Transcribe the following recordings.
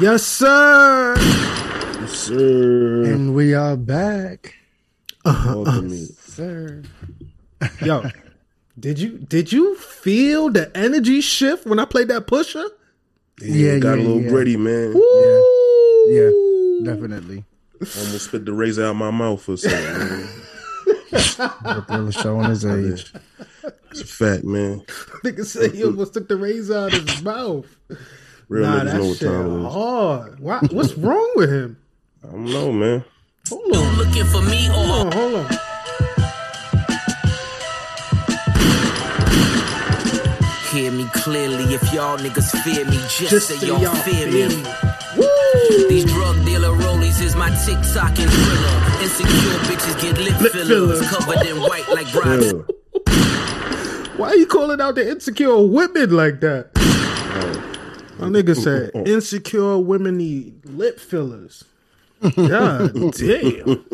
Yes, sir. Yes, sir. And we are back. Uh-huh, Welcome me. Uh-huh. Sir. Yo, did you did you feel the energy shift when I played that pusher? Yeah, Yeah, got yeah, a little yeah. gritty, man. Woo! Yeah, definitely. Almost spit the razor out my mouth for a second. Showing his age. It's a fact, man. Nigga said he almost took the razor out of his mouth. Real nah, niggas that know what shit time it is. hard. Why, what's wrong with him? I don't know, man. Hold on, Looking for me or hold on, hold on. hear me clearly. If y'all niggas fear me, just, Just say say y'all, y'all fear fear me. me. Woo! These drug dealer rollies is my TikTok and thriller. Insecure bitches get lip, Lip fillers, fillers. covered in white like bride. Yeah. Why you calling out the insecure women like that? My nigga said oh, oh. insecure women need lip fillers. God damn.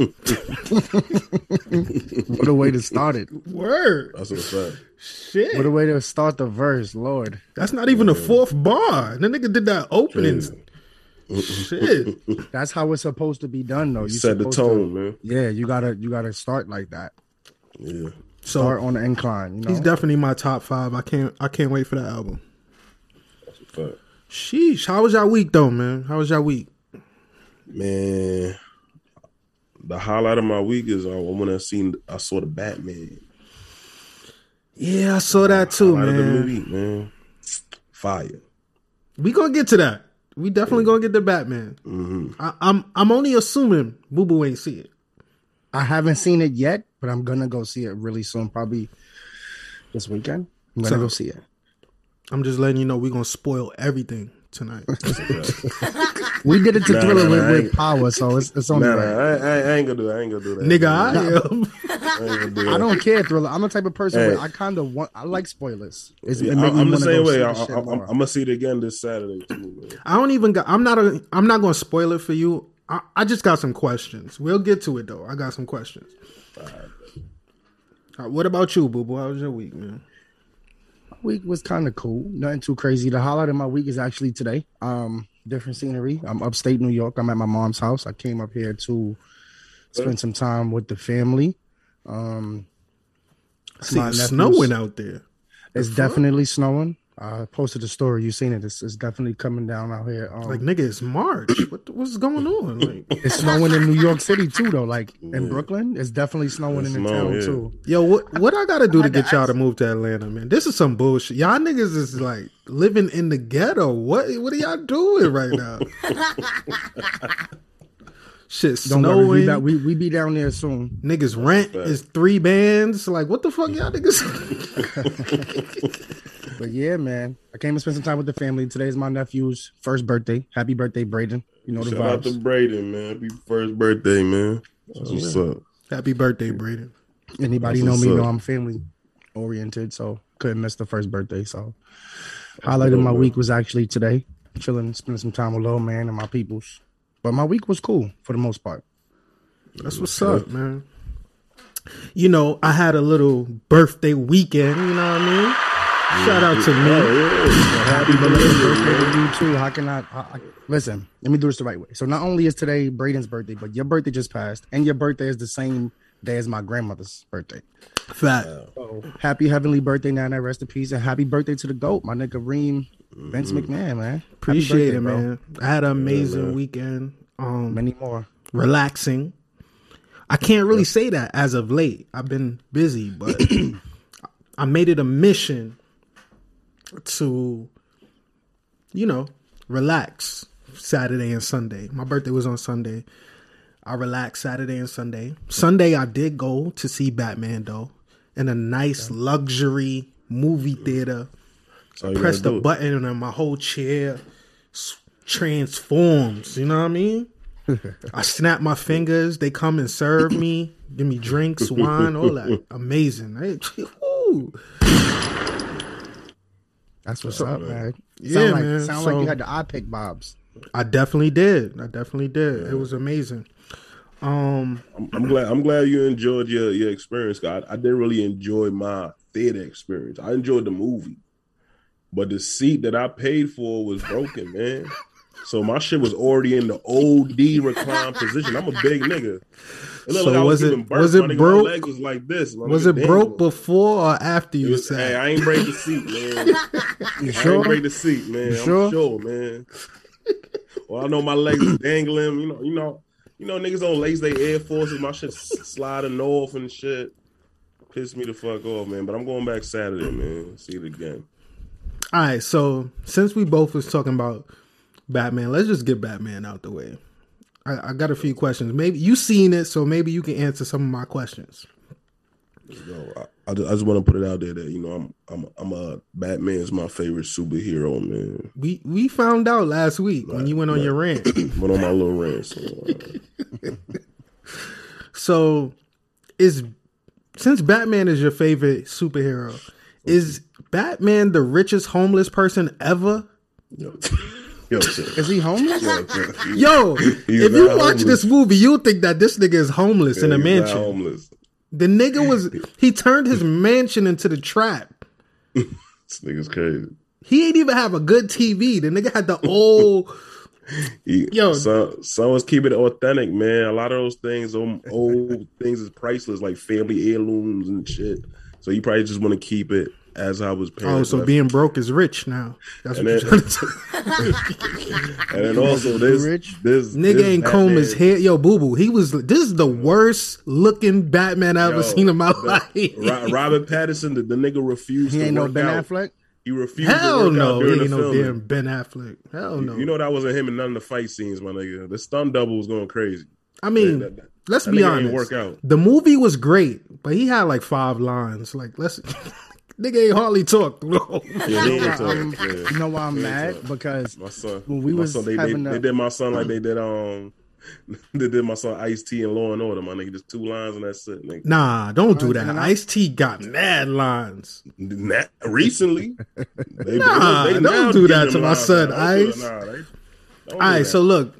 What a way to start it. Word. That's a fact. Shit. What a way to start the verse, Lord. That's not even the fourth bar. The nigga did that opening. Shit. That's how it's supposed to be done, though. You Set the supposed to- tone, man. yeah, you gotta you gotta start like that. Yeah. Start So on the incline. You know, he's definitely my top five. I can't I can't wait for that album. That's a fact. Sheesh. How was y'all week though, man? How was y'all week? Man, the highlight of my week is uh, when I seen I saw the Batman. Yeah, I saw that too, Highlight of the man. movie, man. Fire. We gonna get to that. We definitely gonna get the Batman. I, I'm I'm only assuming Boo Boo ain't see it. I haven't seen it yet, but I'm gonna go see it really soon, probably this weekend. I'm gonna So- go see it. I'm just letting you know we're gonna spoil everything tonight. We did it to Nah, Thriller nah, with, with power, so it's it's only Nah, nah, right. I, I, I ain't gonna do that. I ain't gonna do that. Nigga, I am. I ain't gonna do I don't care, Thriller. I'm the type of person Hey. where I kind of want. I like spoilers. It's, Yeah, it I, I'm the same way. I, I, I. I'm gonna see it again this Saturday too. Man. I don't even got I'm not a I'm not gonna spoil it for you. I, I just got some questions. We'll get to it though. I got some questions. All right, what about you, Boo Boo? How was your week, man? Week was kind of cool. Nothing too crazy. The highlight of my week is actually today. Um, different scenery. I'm upstate New York. I'm at my mom's house. I came up here to spend some time with the family. Um, See, it's snowing out there. It's definitely snowing. I posted a story. You seen it? It's, it's definitely coming down out here. Um, Like nigga, it's March. What the- what's going on? Like, it's snowing in New York City too, though. Like in Brooklyn, it's definitely snowing It's in the snowing, town yeah. too. yo, what what I gotta do to get y'all to move to Atlanta, man? This is some bullshit. Y'all niggas is like living in the ghetto. What what are y'all doing right now? Shit, Don't worry, we, snowing. we we be down there soon. Niggas rent is three bands. Like, what the fuck, y'all niggas? But yeah, man, I came to spend some time with the family. Today Today's my nephew's first birthday. Happy birthday, Braden. You know the Shout out to vibes. Braden, man. Happy first birthday, man. That's uh, what's up. Happy birthday, Braden. Anybody know me up. know I'm family oriented, so couldn't miss the first birthday. So highlight of my week was actually today, chilling, spending some time with little man and my peoples. But my week was cool for the most part. That's what's up, man. You know, I had a little birthday weekend. You know what I mean? Shout out to me. Happy birthday to you too. How can I, I, I listen? Let me do this the right way. So not only is today Braden's birthday, but your birthday just passed, and your birthday is the same day as my grandmother's birthday. Fat. So happy heavenly birthday, Nana. Rest in peace, and happy birthday to the goat, my nigga Reem Vince McMahon, man. Appreciate birthday, it, bro. man. I had an amazing weekend. Um, Many more. relaxing. I can't really say that as of late. I've been busy, but I made it a mission to, you know, relax Saturday and Sunday. My birthday was on Sunday. I relaxed Saturday and Sunday. Sunday, I did go to see Batman, though, in a nice luxury movie theater. That's all you Press the button and my whole chair transforms. You know what I mean? I snap my fingers. They come and serve me, give me drinks, wine, all that. Amazing. Hey. That's what's up, man. Yeah, sound like, man. Sound So- like you had the eye pick bobs. I definitely did. I definitely did. It was amazing. Um, I'm, I'm glad. I'm glad you enjoyed your your experience. God, I didn't really enjoy my theater experience. I enjoyed the movie, but the seat that I paid for was broken, man. So my shit was already in the OD recline position. I'm a big nigga. It looked So like I was it- giving birth. was it my broke? leg was like this. My Was it broke dangling. before or after you was- said? hey, I ain't break the seat, man. You I ain't sure? break the seat, man. You I'm sure? sure, man. well, I know my legs was dangling. You know, you know, you know, niggas don't lace their Air Forces. My shit sliding off and shit. Pissed me the fuck off, man. But I'm going back Saturday, man. See it again. All right, so since we both was talking about Batman, let's just get Batman out the way. I, I got a few questions. Maybe you seen it, so maybe you can answer some of my questions. Yo, I, I just, I just want to put it out there that you know I'm I'm I'm a Batman's my favorite superhero, man. We we found out last week when you went on your rant. Went on my little rant. So, uh, So is since Batman is your favorite superhero, is Batman the richest homeless person ever? yo, yo. Is he homeless? Yo. If you watch homeless. this movie, you'll think that this nigga is homeless in a mansion. homeless. The nigga was he turned his mansion into the trap. This nigga's crazy. He ain't even have a good TV. The nigga had the old He, Yo. some some was keeping it authentic, man. A lot of those things, old things, is priceless, like family heirlooms and shit. So you probably just want to keep it as I was paying. Oh, so being broke is rich now. That's what And you're then- trying to say. and then also this rich? this Nigga this ain't comb his hair. Yo, boo boo. He was this is the worst looking Batman I've ever seen in my the- life. Ro- Robert Pattinson, the, the nigga refused. He to ain't no Ben out. Affleck. He refused. Hell to work no, out he during ain't the no filming. damn Ben Affleck. Hell no. You know that wasn't him in none of the fight scenes, my nigga. The stunt double was going crazy. I mean, That- that- let's that be honest. work out. The movie was great, but he had like five lines. Like let's nigga ain't hardly talk through the Yeah, You know why talk. I'm- Yeah. You know why I'm mad? talk. Because My son. When we my was son, they, they, having they a- did my son like they did um they did my son Ice T and Law and Order, my nigga. Just two lines and that's it. Nigga. Nah, don't do that. Nah. Ice T got mad lines. Not recently. They, Nah, don't do that to my son, now. Ice. Nah, they- All right, so look,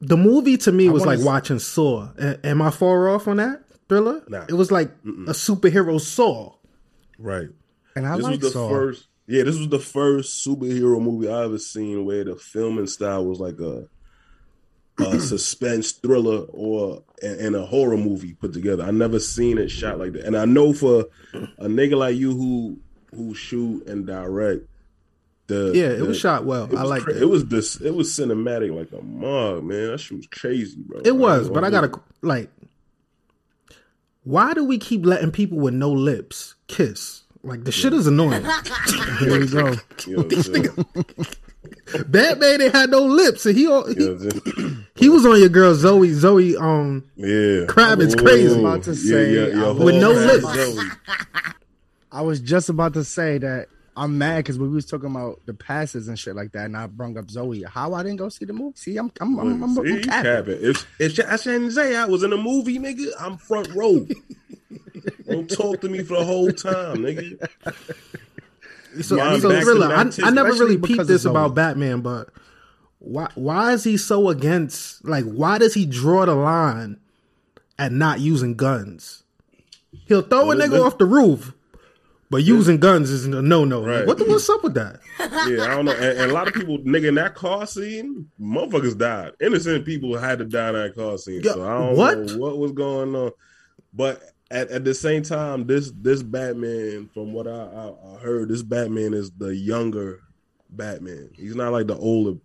the movie to me I was like s- watching Saw. A- am I far off on that thriller? Nah. It was like a superhero Saw. right. and I this like was the Saw. first. Yeah, this was the first superhero movie I ever seen where the filming style was like a, a suspense thriller or and, and a horror movie put together. I never seen it shot like that, and I know for a nigga like you who who shoot and direct, the Yeah, it the- was shot well. It I like cra- it. it. was this. It was cinematic like a mug, man. That shit was crazy, bro. It was, ain't but I gotta like. Why do we keep letting people with no lips kiss? Like the shit is annoying. Here we go. You know what Batman ain't had no lips, and he all- he, know what I'm saying? he was on your girl Zoe Zoe um Yeah, Kravitz crazy. Ooh, About to say, I With no lips. I was just about to say that I'm mad because we was talking about the passes and shit like that, and I brung up Zoe. How I didn't go see the movie? See, I'm I'm I'm, I'm, See, I'm you capping. capping. If if I shouldn't say I was in a movie, nigga, I'm front row. Don't talk to me for the whole time, nigga. So, Mind so back thriller. I, I never really because peeped this about Batman, but why why is he so against? Like, why does he draw the line at not using guns? He'll throw a nigga off the roof, but using guns is a no no. Right. What the, what's up with that? Yeah, I don't know. And, and a lot of people, nigga, in that car scene, motherfuckers died. Innocent people had to die in that car scene. Yeah, so I don't what? know what was going on. But at, at the same time, this this Batman, from what I, I, I heard, this Batman is the younger Batman. He's not like the older.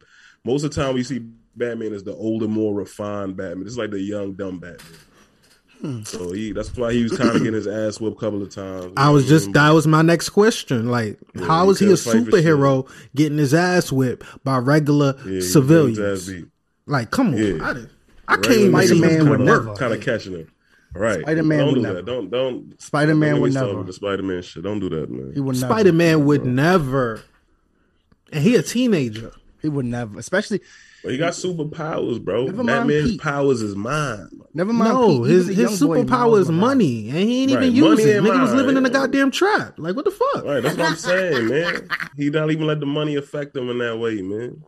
Most of the time, we see Batman as the older, more refined Batman. It's like the young, dumb Batman. Hmm. So he that's why he was kind of getting his ass whipped a couple of times. I was just that was my next question. Like, how he is he a couldn't fight for shit. superhero getting his ass whipped by regular yeah, civilians? getting his ass beat. Like, come on, Yeah. I, didn't- I can't even Spider-Man see would come never. kind of catching him. Right. Spider-Man don't would do never. that. Don't don't Spider-Man would get me started never. The Spider Man shit. Don't do that, man. He would. Spider Man would never, and he a teenager. He would never. Especially But he got superpowers, bro. Never mind Batman's Pete. powers is mine. never mind. No, Pete, his even his superpower is Morales. money, and he ain't Right, even money use it. ain't Nigga was mine. living in a goddamn trap. Like, what the fuck? Right. That's what I'm saying, man. He not even let the money affect him in that way, man.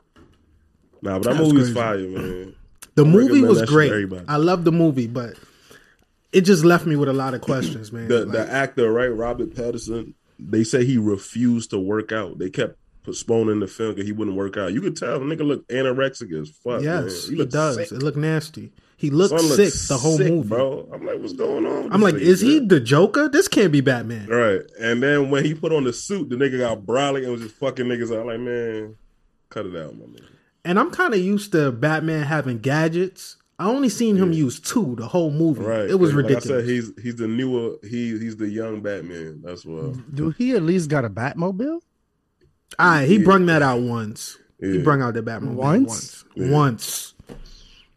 Nah, but that That's movie was crazy. fire, man. The I movie was that shit to great. I love the movie, but it just left me with a lot of questions, man. The Like, the actor, right, Robert Pattinson, they say he refused to work out. They kept postponing the film because he wouldn't work out. You could tell the nigga looked anorexic as fuck. yes, man. he, looked does. sick. It looked nasty. He looked Son sick the whole sick, movie. bro. I'm like, what's going on? I'm like, nigga, is he the Joker? This can't be Batman. right? And then when he put on the suit, the nigga got brolic and was just fucking niggas out. Like, man, cut it out, my nigga. And I'm kind of used to Batman having gadgets. I only seen him use two the whole movie. Right? It was like ridiculous. I said, he's he's the newer. He he's the young Batman. That's what. Do he at least got a Batmobile? All right, he brung that out once. He Yeah. brung out the Batmobile Once? once. Yeah. Once.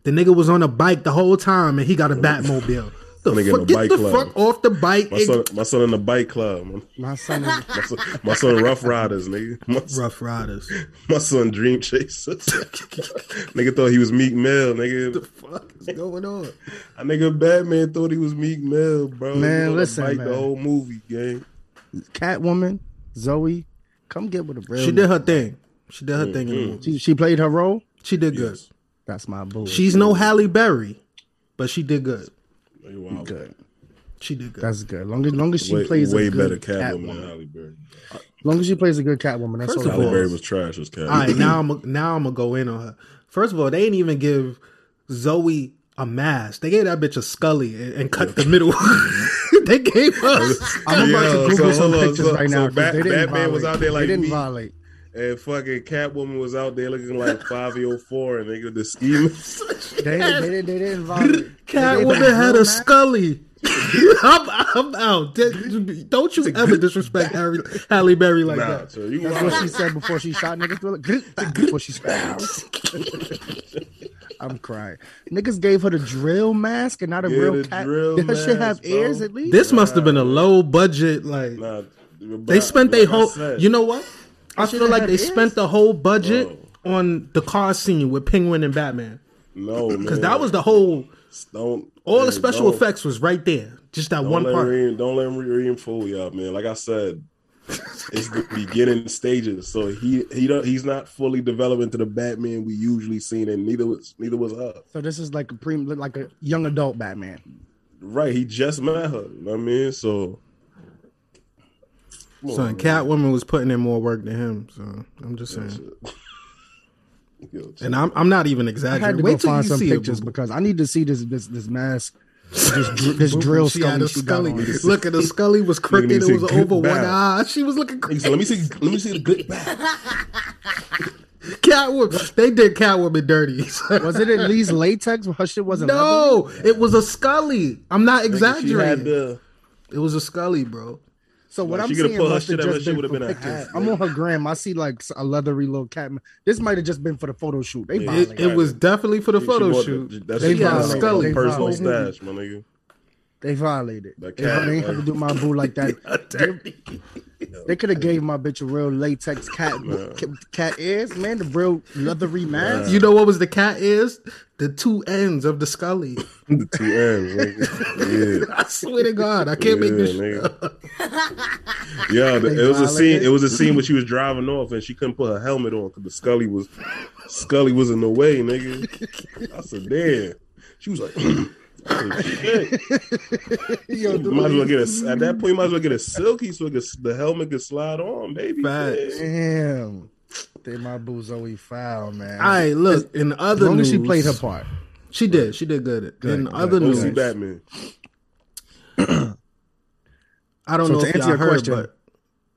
The nigga was on a bike the whole time and he got a Batmobile. The Nigga in fuck, the get bike the club. fuck off the bike. My and- son, my son in the bike club. My son is My son, my son Rough Riders, nigga. My, son- Rough Riders. my son Dream Chaser. nigga thought he was Meek Mill, nigga. What the fuck is going on? A nigga Batman thought he was Meek Mill, bro. Man, He was on listen, bike man. the whole movie, gang. Catwoman, Zoe. Come get with a real. She did her thing. She did her thing in the Mm-hmm. movie. She, she played her role. She did good. Yes. That's my boo. She's no Halle Berry, but she did good. You good. She did good. That's good. Long as long as she Way, plays way a better good Catwoman than Halle Berry. Long as she plays a good Catwoman, that's First all. of that Halle Berry was trash as Catwoman. All right, now I'm now I'm gonna go in on her. First of all, they didn't even give Zoe a mask. They gave that bitch a Scully and, and cut the middle. they gave us. I'm about Yo, to Google so some pictures so- right so now. 'cause Bat- they didn't Batman was out there like they didn't me. violate. and fucking Catwoman was out there looking like five year old four, and nigga the scheme. They, they, didn't- they didn't violate. They gave Catwoman had a mask. Scully. I'm, I'm out. Don't you ever disrespect Harry, Halle Berry like Nah, that. so you That's what she said before she shot niggas. Thriller. Before she screamed. I'm crying. Niggas gave her the drill mask and not a Yeah, real the cat. drill Did her shit have bro. ears at least? This must have been a low budget. Like Nah, they spent their like whole. You know what? I shit feel like they ears? spent the whole budget on the car scene with Penguin and Batman no, because that was the whole. don't All man, the special effects was right there. Just that Don't one let part. Reem, don't let him fool y'all, man. Like I said, it's the beginning stages, so he he don't he's not fully developed into the Batman we usually seen, and neither was neither was her. So this is like a pre, like a young adult Batman. Right, he just met her. You know what I mean, so Come on, Son. Catwoman was putting in more work than him. So I'm just saying. Yo, And I'm I'm not even I had exaggerating. to Wait go till find you some see it, pictures boo-boo. because I need to see this this this mask, this, this drill She had Scully she got Scully. on. Look at the Scully was crooked. It was good over one eye. She was looking He crazy. said, let me see, let me see the good back. Catwoman. They did Catwoman dirty. Was it at least latex? Her shit wasn't. no, it was a Scully. I'm not She had exaggerating. the It was a Scully, bro. So what Like, I'm seeing must have just been for been pictures. I'm on her gram. I see like a leathery little cat. This might have just been for the photo shoot. They It, violated. it was definitely for the she photo bought shoot. the- That's They They had a violated. Scully. Personal violated. stash, my nigga. They violated. That They, cat, they ain't have to do my boo like that. They could have gave my bitch a real latex cat cat ears, man. The real leathery mask. You know what was the cat is? The two ends of the Scully. The two M's, nigga. Yeah. I swear to God, I can't make Yeah, this. nigga. Yeah, it was a scene. It was a scene when she was driving off and she couldn't put her helmet on because the Scully was Scully was in the way, nigga. I said, damn. She was like, I said, shit. Yo, You might as well get a at that point. You might as well get a silky so it could, the helmet could slide on, baby. Facts. Damn. They my boo Zoe foul, man. All right, look. In as other long news, as she played her part. She did. She did good. in good. other Go news, see Batman. I don't So know to if answer y'all your heard, question, but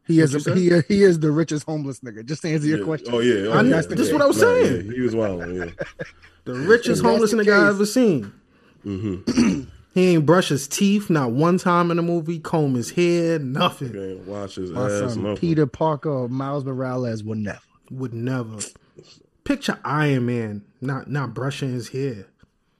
He is a, he he is the richest homeless nigga. Just to answer your Yeah. Oh, question. Oh yeah, oh, I- yeah. that's this yeah. what I was Nah, saying. yeah, He was wild. Yeah. the richest If that's homeless the nigga I case- ever seen. Mm-hmm. he ain't brush his teeth not one time in the movie. Comb his hair, nothing. Okay, watch his My ass. son nothing. Peter Parker or Miles Morales would never. Would never. Picture Iron Man not not brushing his hair.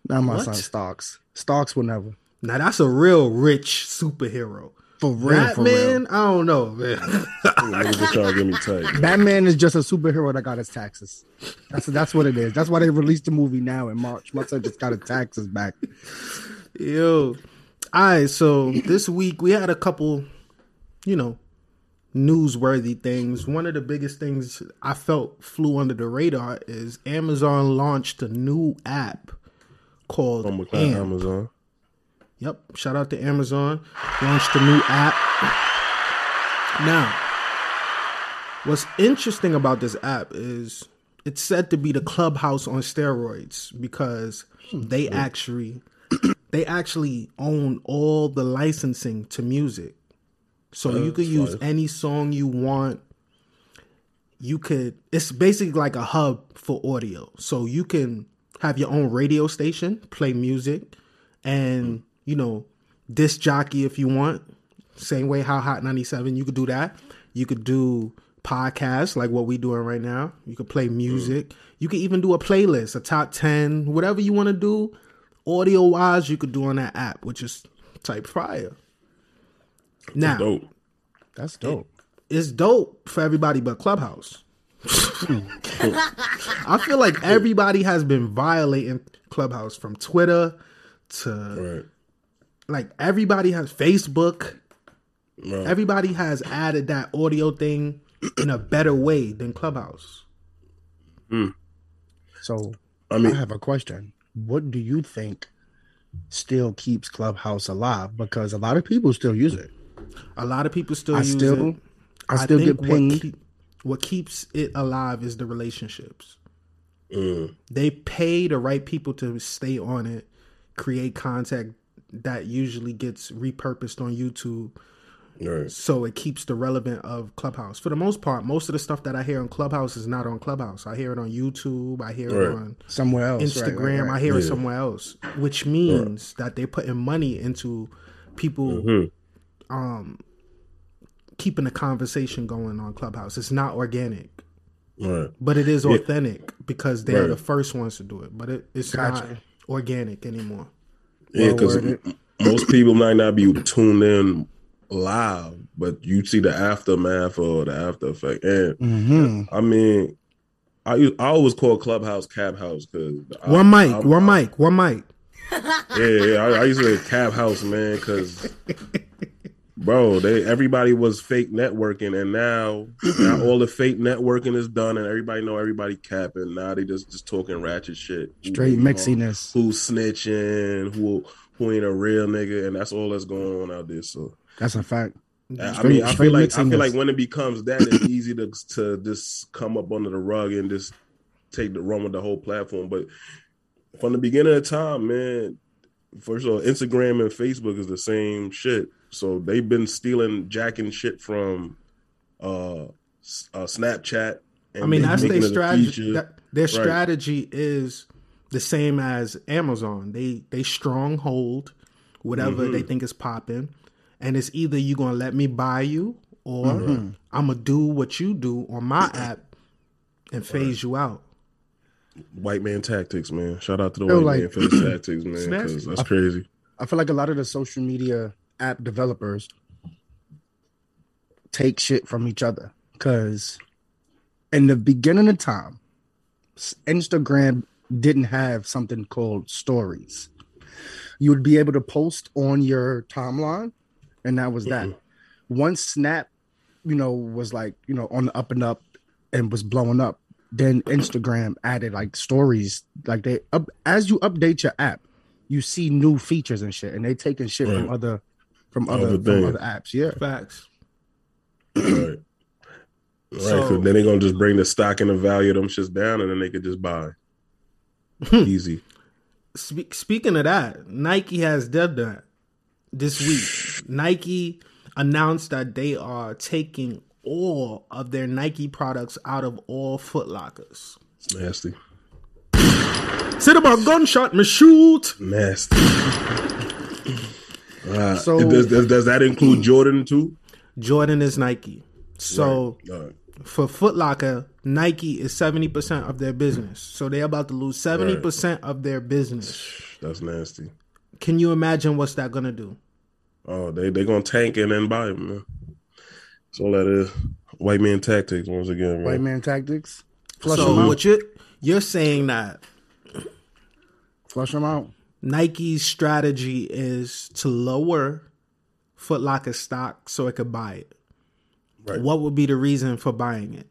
Not my What? son Starks. Starks would never. Now that's a real rich superhero. For real, for real. Batman, I don't know, man. Niggas to get me tight. Batman is just a superhero that got his taxes. That's that's what it is. That's why they released the movie now in March. My son just got his taxes back. Yo. All right, so this week we had a couple, you know, newsworthy things. One of the biggest things I felt flew under the radar is Amazon launched a new app called I'm with Amp. Amazon. Yep. Shout out to Amazon. Launched a new app. Now, What's interesting about this app is it's said to be the clubhouse on steroids because they actually they actually own all the licensing to music. So you could use fire. any song you want. You could it's basically like a hub for audio. So you can have your own radio station, play music, and you know, disc jockey if you want. Same way how Hot 97, you could do that. You could do podcasts like what we doing right now. You could play music. You could even do a playlist, a top 10, whatever you want to do. Audio wise, you could do on that app, which is type fire. Now, Dope. That's dope. it's dope for everybody but Clubhouse. I feel like everybody has been violating Clubhouse from Twitter to Right. Like everybody has Facebook. Right. Everybody has added that audio thing in a better way than Clubhouse. So I mean, I have a question. What do you think still keeps Clubhouse alive? Because a lot of people still use it. A lot of people still I use still, it. I still get what, keep- what keeps it alive is the relationships. mm, They pay the right people to stay on it, create content that usually gets repurposed on YouTube. right. So it keeps the relevant of Clubhouse. For the most part, most of the stuff that I hear on Clubhouse is not on Clubhouse. I hear it on YouTube. I hear it on somewhere else. right, right, Instagram. right. I hear it somewhere else, which means that they're putting money into people Mhm. um keeping the conversation going on Clubhouse. It's not organic, Right. but it is Yeah. authentic because they're Right. the first ones to do it. But it, it's Gotcha. not organic anymore. Yeah, because most people might not be tuned in live, but you see the aftermath or the after effect. And Mhm. I mean, I I always call Clubhouse Cab House because One mic, one mic, one mic. Yeah, yeah. I, I used to say Cab House, man, because bro, they everybody was fake networking, and now now all the fake networking is done, and everybody know everybody capping. Now they just just talking ratchet shit, Straight mixiness. who's snitching, who who ain't a real nigga, and that's all that's going on out there. So That's a fact. I mean, I feel like I feel like when it becomes that, it's easy to to just come up under the rug and just take the run with the whole platform. But from the beginning of time, man, first of all, Instagram and Facebook is the same shit. So they've been stealing, jacking shit from uh, uh Snapchat. And I mean, that's their strategy. That, their Right. strategy is the same as Amazon. They they stronghold whatever Mm-hmm. they think is popping, and it's either you gonna let me buy you or Mm-hmm. I'm gonna do what you do on my app and phase you out. White man tactics, man. Shout out to the Feel white man for his tactics, man. It's nasty. 'cause that's crazy. I feel like a lot of the social media app developers take shit from each other because in the beginning of time, Instagram didn't have something called stories. You would be able to post on your timeline, and that was that. Once Snap, you know, was like, you know, on the up and up and was blowing up, then Instagram added like stories. Like they up as you update your app, you see new features and shit, and they taking shit from other from Other other from things. other apps. Yeah. Facts. Right. Right, So- 'cause then they're gonna just bring the stock and the value of them shits down, and then they could just buy. Hmm. Easy. Spe- speaking of that, Nike has done that this week. Nike announced that they are taking all of their Nike products out of all Foot Lockers. Nasty. Said about gunshot, me shoot. Nasty. Uh, So- does, does, does that include Jordan too? Jordan is Nike. So Right. All right. for Foot Locker, Nike is 70% of their business. So they're about to lose 70% of their business. That's nasty. Can you imagine what's that going to do? Oh, they they gonna tank and then buy them, man. That's all that is. White man tactics once again, man. White man tactics. Flush so them out. what you're, you're saying that Flush them out. Nike's strategy is to lower Foot Locker stock so it could buy it. Right. What would be the reason for buying it?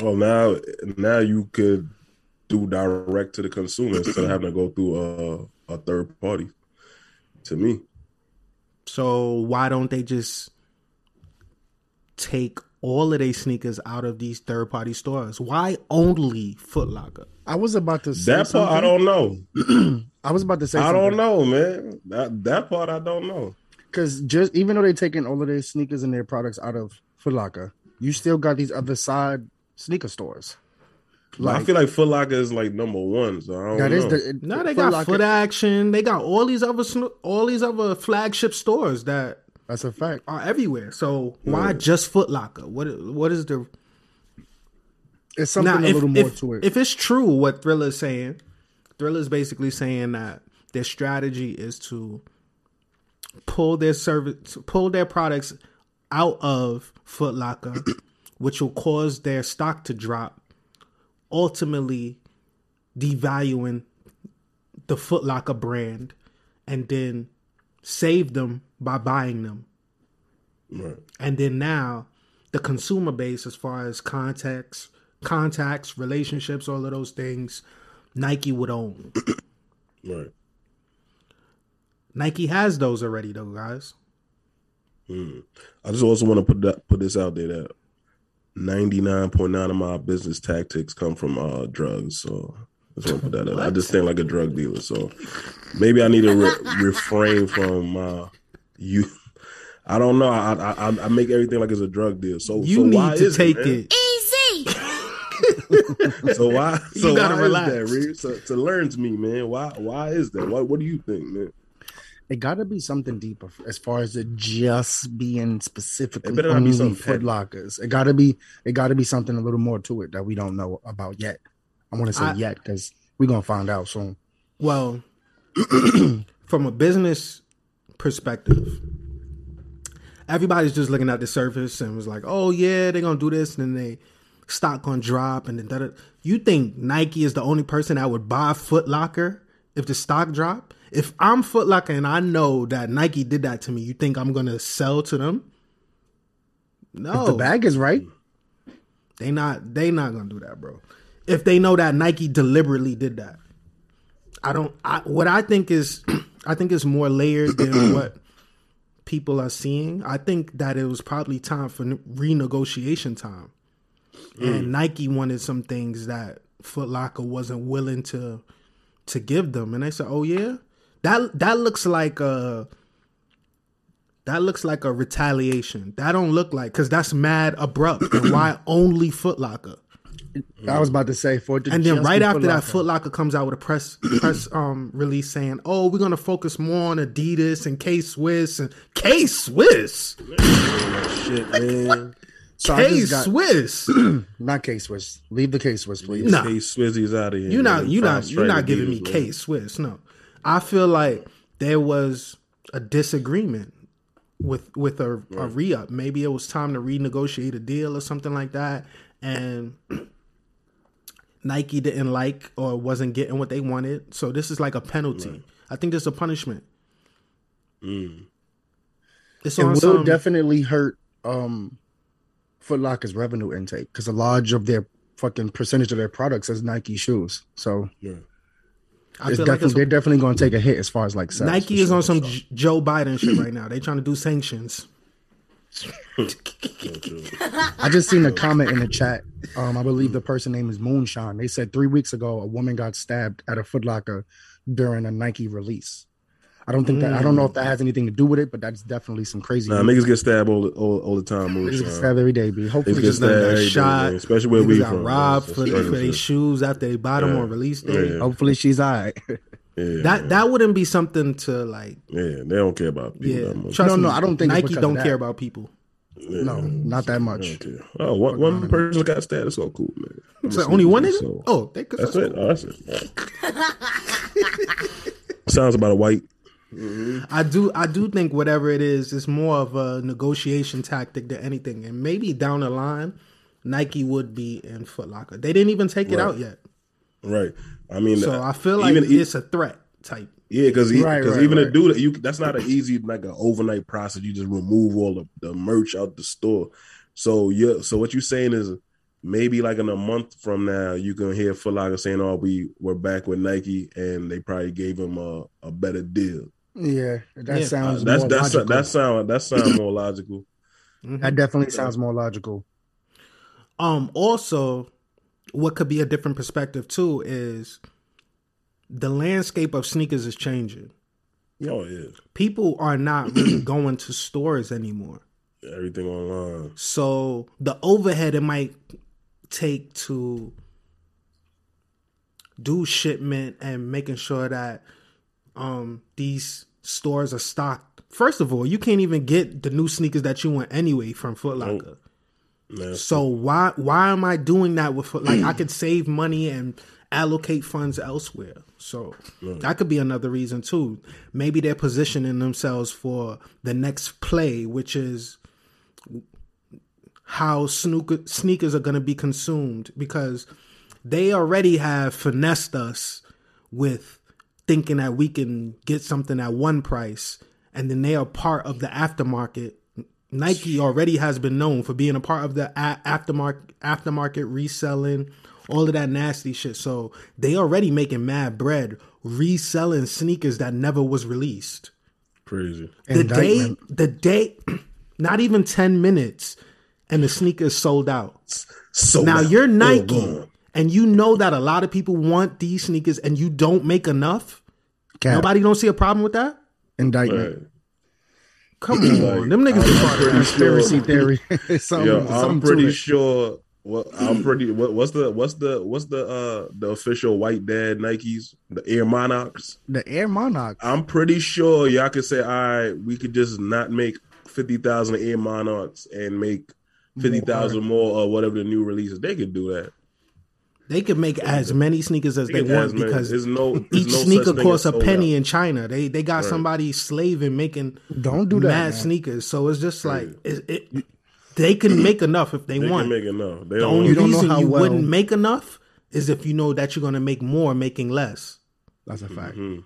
Oh, now now you could do direct to the consumer instead of having to go through a, a third party. To me, So why don't they just take all of their sneakers out of these third party stores. Why only Foot Locker? I was about to say That part I don't know. I was about to say I don't know, man. That that part I don't know. Because just even though they're taking all of their sneakers and their products out of Foot Locker, you still got these other side sneaker stores. I feel like Foot Locker is like number one, so I don't That know. is the No, they Foot got Locker- Foot Action. They got all these other all these other flagship stores that That's a fact. are everywhere. So why just Foot Locker? What what is the It's something now, a if, little more if, to it. if it's true what Thriller is saying, Thriller is basically saying that their strategy is to pull their service, pull their products out of Foot Locker, which will cause their stock to drop, ultimately devaluing the Foot Locker brand, and then save them by buying them. Right. And then now the consumer base as far as contacts, contacts, relationships, all of those things, Nike would own. Right. Nike has those already though, guys. I just also want to put that, put this out there that ninety nine point nine of my business tactics come from uh, drugs. So I just want to put that out. I just think like a drug dealer. So maybe I need to re- refrain from uh, you. I don't know. I, I I- I make everything like it's a drug deal. So You so need why to is take it, man? it. So why? You So gotta why relax. is that, Reed? So, to learn to me, man. Why? Why is that? What? What do you think, man? It got to be something deeper as far as it just being specifically It better not be only Foot. Lockers. It got to be. It got to be something a little more to it that we don't know about yet. I want to say I- yet because we're gonna find out soon. Well, from a business perspective, everybody's just looking at the surface and was like, "Oh yeah, they're gonna do this," and then they stock gonna drop, and then da You think Nike is the only person that would buy Foot Locker if the stock drop? If I'm Foot Locker and I know that Nike did that to me, you think I'm gonna sell to them? No, If the bag is right, they not they not gonna do that, bro. If they know that Nike deliberately did that, I don't. I, what I think is, I think it's more layered than what people are seeing. I think that it was probably time for renegotiation time, mm. and Nike wanted some things that Foot Locker wasn't willing to to give them, and they said, "Oh yeah, that that looks like a." That looks like a retaliation. That don't look like because that's mad abrupt. and why only Foot Locker? I was about to say for it And then right be after that, Locker. Foot Locker comes out with a press press um release saying, "Oh, we're gonna focus more on Adidas and K Swiss and K Swiss, Shit, man. So I K Swiss." not K Swiss. Leave the K Swiss, please. Nah. Hey, Swizzy's out of here. You're not you're not you're not straight giving me Adidas, K. Swiss. No, I feel like there was a disagreement with with a, a re up. Maybe it was time to renegotiate a deal or something like that, and Nike didn't like or wasn't getting what they wanted. So this is like a penalty. I think this is a punishment. It's it will some, definitely hurt um Foot Locker's revenue intake because a large of their fucking percentage of their products is Nike shoes. So it's feel like they're definitely going to take a hit as far as like sales, Nike is sure, on some. J- Joe Biden shit right now. They're trying to do sanctions. I just seen a comment in the chat. Um, I believe the person name is Moonshine. They said three weeks ago a woman got stabbed at a Foot Locker during a Nike release. I don't think that I don't know if that has anything to do with it, but that's definitely some crazy. Nah, niggas get stabbed all, all, all the time. Niggas get Moonshine. stabbed every day, B. Hopefully, Niggas get just stabbed Got shot. man, especially where Niggas we got from. robbed for, for their shoes after they bought them Yeah. on release day. Yeah. hopefully she's all right. Yeah, That that wouldn't be something to like. yeah, they don't care about people Yeah, that much. trust No, me. no, I don't think Nike don't care about people. Yeah. no, not that much. don't. Oh, one, one person got status. It's all cool, man. I'm So only one sneaker, nigga? so- Oh, they, 'cause that's that's it. Oh, that's it. Sounds about a white. Mm-hmm. I do I do think whatever it is, it's more of a negotiation tactic than anything. And maybe down the line, Nike would be in Foot Locker. They didn't even take it Right. out yet. Right. I mean, So uh, I feel like even it's a threat type. Yeah, because Right, right, even to right. do that, you that's not an easy like an overnight process. You just remove all the, the merch out the store. So yeah, so what you're saying is maybe like in a month from now, you can hear Foot Locker saying, "Oh, we we're back with Nike," and they probably gave him a, a better deal. Yeah, that Yeah. Uh, sounds that's more that's logical. that sound that sound more logical. that definitely sounds more logical. Um, also, what could be a different perspective too is the landscape of sneakers is changing. Oh yeah, People are not really going to stores anymore. everything online. So the overhead it might take to do shipment and making sure that um these stores are stocked. First of all, you can't even get the new sneakers that you want anyway from Foot Locker. So why why am I doing that with like I could save money and allocate funds elsewhere. So that could be another reason too. Maybe they're positioning themselves for the next play, which is how snooker, sneakers are going to be consumed because they already have finessed us with thinking that we can get something at one price and then they are part of the aftermarket Nike already has been known for being a part of the aftermarket aftermarket reselling all of that nasty shit so they already making mad bread reselling sneakers that never was released crazy. the day the day not even 10 minutes and the sneaker is sold out So now now you're Oh, Nike God. and you know that a lot of people want these sneakers and you don't make enough Cap. nobody don't see a problem with that indictment. Right. Come on them niggas I'm be part of pretty that. Conspiracy theory. something, Yo, I'm something pretty sure. Well, I'm pretty. What, what's the what's the what's the uh the official white dad Nikes, the Air Monarchs? The Air Monarch. I'm pretty sure y'all could say, all right, we could just not make fifty thousand Air Monarchs and make fifty thousand more or whatever the new releases. They could do that. They could make as many sneakers as they They want as because there's no there's each no sneaker costs a penny out. in China. They they got somebody slaving making Don't do that, mad man. sneakers. So it's just like it, it, they can make enough if they, They want. can make enough. They the don't. only You don't know reason how you well- wouldn't make enough is if you know that you're going to make more making less. That's a fact. Mhm.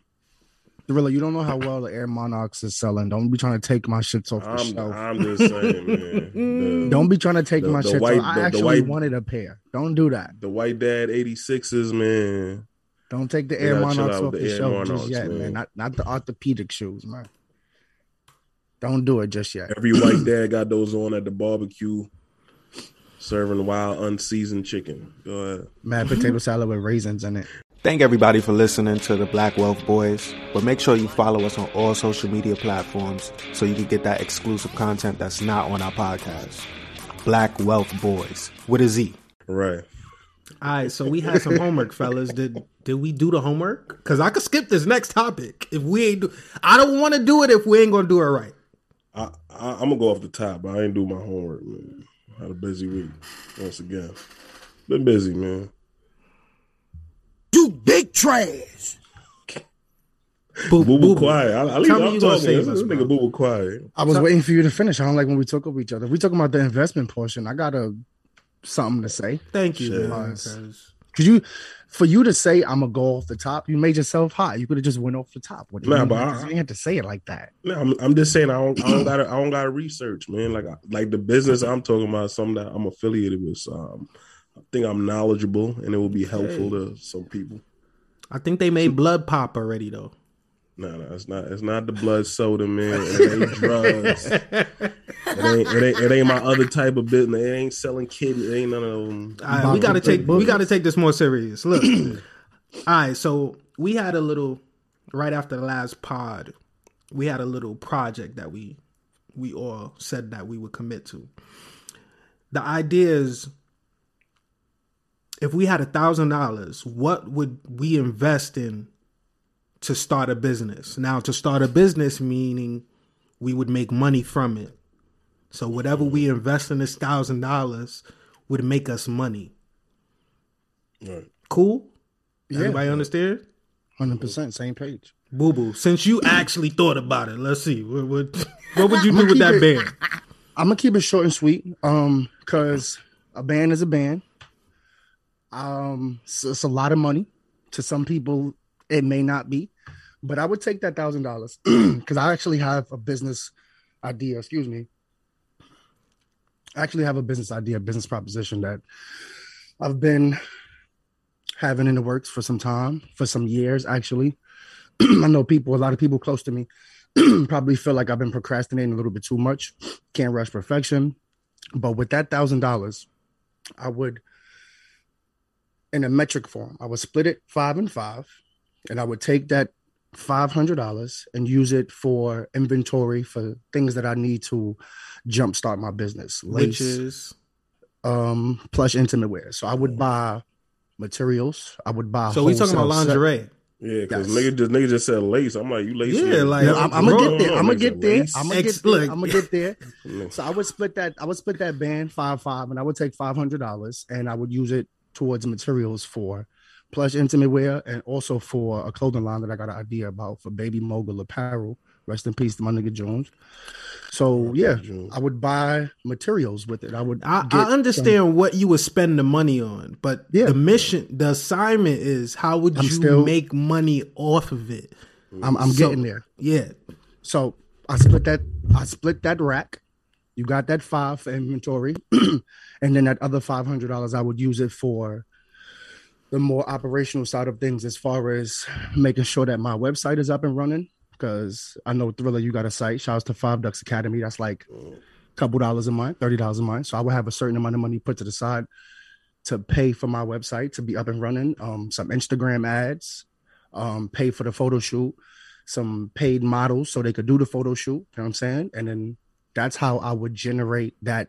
Gorilla, you don't know how well the Air Monarchs is selling. Don't be trying to take my shits off the I'm, shelf. I'm just saying, man. The, don't be trying to take the- my the shits white- off. I the- the actually white- wanted a pair. Don't do that. the white dad 86s, man. Don't take the Air Monarchs off with the, the shelf Monarchs, just yet, man. man. Not not the orthopedic shoes, man. Don't do it just yet. Every white dad got those on at the barbecue, serving wild unseasoned chicken. Go ahead. Mad potato salad with raisins in it. Thank everybody for listening to the Black Wealth Boyz. But make sure you follow us on all social media platforms so you can get that exclusive content that's not on our podcast. Black Wealth Boyz with a Z. Right. All right, so we had some homework, fellas. Did did we do the homework? Because I could skip this next topic if we ain't do. I don't want to do it if we ain't gonna do it right. I, I I'm gonna go off the top, but I ain't do my homework, man. Had a busy week once again. Been busy, man. You big trash. Boo, Boo boo, boo quiet. I, I leave Tell me I'm you gonna talking. save This, us, this nigga boo boo quiet. I was waiting for you to finish. I don't like when we talk over each other. If we talking about the investment portion, I got a something to say. Thank you, Shit. man. 'cause Cause you, for you to say I'm gonna go off the top, you made yourself hot. You could have just went off the top. What Nah, you, but I- have to, you didn't have to say it like that. No, I'm, I'm just saying I don't, I don't gotta I don't gotta research, man. Like like the business I'm talking about, is something that I'm affiliated with. So um, I think I'm knowledgeable, and it will be helpful to some people. I think they made blood pop already though. No, no, it's not. It's not the blood soda, man. It ain't drugs. it, ain't, it ain't. It ain't my other type of business. It ain't selling kidneys. It ain't none of them. Right, we gotta take we gotta take this more serious. Look, all right. So we had a little right after the last pod. We had a little project that we we all said that we would commit to. The idea is, if we had a thousand dollars, what would we invest in to start a business? Now, to start a business, meaning we would make money from it. So whatever we invest in this thousand dollars would make us money. Right. Cool? Yeah. Everybody understand? Hundred percent, same page. Boo boo. Since you actually thought about it, let's see. What, what, what would you do with that it- band? I'm gonna keep it short and sweet. Um, cause a band is a band. Um, so it's a lot of money. To some people, it may not be, but I would take that thousand dollars because I actually have a business idea. Excuse me. I actually have a business idea, business proposition that I've been having in the works for some time, for some years actually. I know people, a lot of people close to me, probably feel like I've been procrastinating a little bit too much. Can't rush perfection. But with that thousand dollars, I would, in a metric form, I would split it five and five, and I would take that five hundred dollars and use it for inventory for things that I need to jumpstart my business. Which Lace, is um, plush intimate wear. So I would buy materials. I would buy. so we talking about wholesale set- lingerie. Yeah, because Yes. nigga just nigga just said lace. I'm like, you lace. Yeah, nigga. like- Yeah, I'm, I'm gonna get there. I'm gonna get there. I'm gonna get there. I'm gonna get there. Mm. So I would split that. I would split that band five five, and I would take five hundred dollars, and I would use it towards materials for plush intimate wear, and also for a clothing line that I got an idea about for Baby Mogul Apparel. Rest in peace to my nigga Jones. So yeah, I would buy materials with it. I would. I, I understand what you would spend the money on, but Yeah. the mission, the assignment is how would I'm you still- make money off of it? I'm, I'm So- getting there. Yeah, So I split that. I split that rack. You got that five for inventory, and then that other five hundred dollars I would use it for the more operational side of things, as far as making sure that my website is up and running. Because I know Thriller, you got a site. Shouts to Five Ducks Academy. That's like a couple dollars a month, thirty dollars a month. So I would have a certain amount of money put to the side to pay for my website to be up and running. Um, some Instagram ads, um, pay for the photo shoot, some paid models so they could do the photo shoot. You know what I'm saying? And then that's how I would generate that.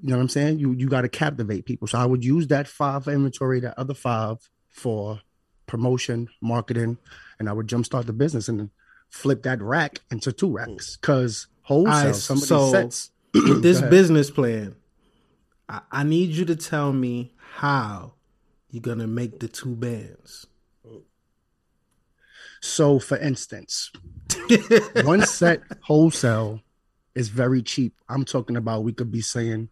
You know what I'm saying? You you got to captivate people. So I would use that five inventory, that other five for promotion, marketing, and I would jumpstart the business and flip that rack into two racks. Mm. Cause wholesale, Alright, somebody so- sets. with this business plan, I, I need you to tell me how you're gonna make the two bands. So, for instance, one set wholesale is very cheap. I'm talking about we could be saying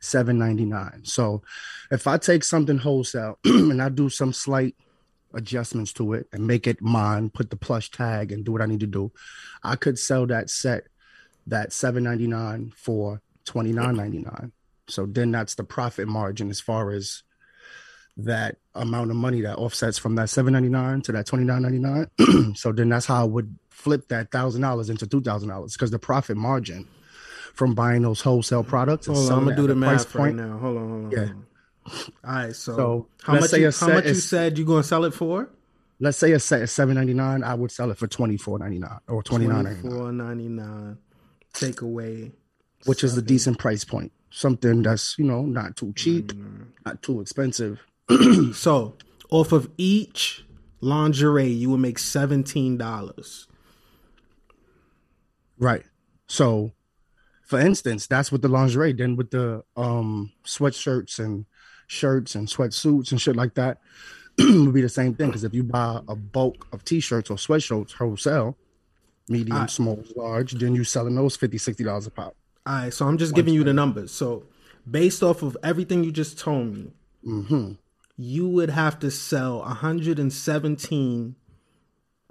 seven ninety nine. So, if I take something wholesale and I do some slight adjustments to it and make it mine, put the plush tag and do what I need to do, I could sell that set that seven ninety nine for twenty nine ninety nine. So then that's the profit margin as far as that amount of money that offsets from that seven ninety nine to that twenty nine ninety nine. so then that's how I would flip that thousand dollars into two thousand dollars because the profit margin from buying those wholesale products. Hold on, I'm gonna do the math right now. Hold on, hold on. Yeah. All right, so, So, how much? You, how much you is- said you gonna sell it for? Let's say a set is seven ninety nine. I would sell it for twenty four ninety nine or twenty nine ninety nine, Four ninety nine. Take away. which is a decent price point. Something that's you know not too cheap, mm-hmm. not too expensive. So off of each lingerie, you would make seventeen dollars. Right. So, for instance, that's with the lingerie. Then with the um sweatshirts and shirts and sweatsuits and shit like that, would be the same thing. Because if you buy a bulk of t-shirts or sweatshirts wholesale, medium, small, large, then you selling those 50 60 dollars a pop. All right, so I'm just giving you the numbers. So based off of everything you just told me, Mm-hmm. you would have to sell 117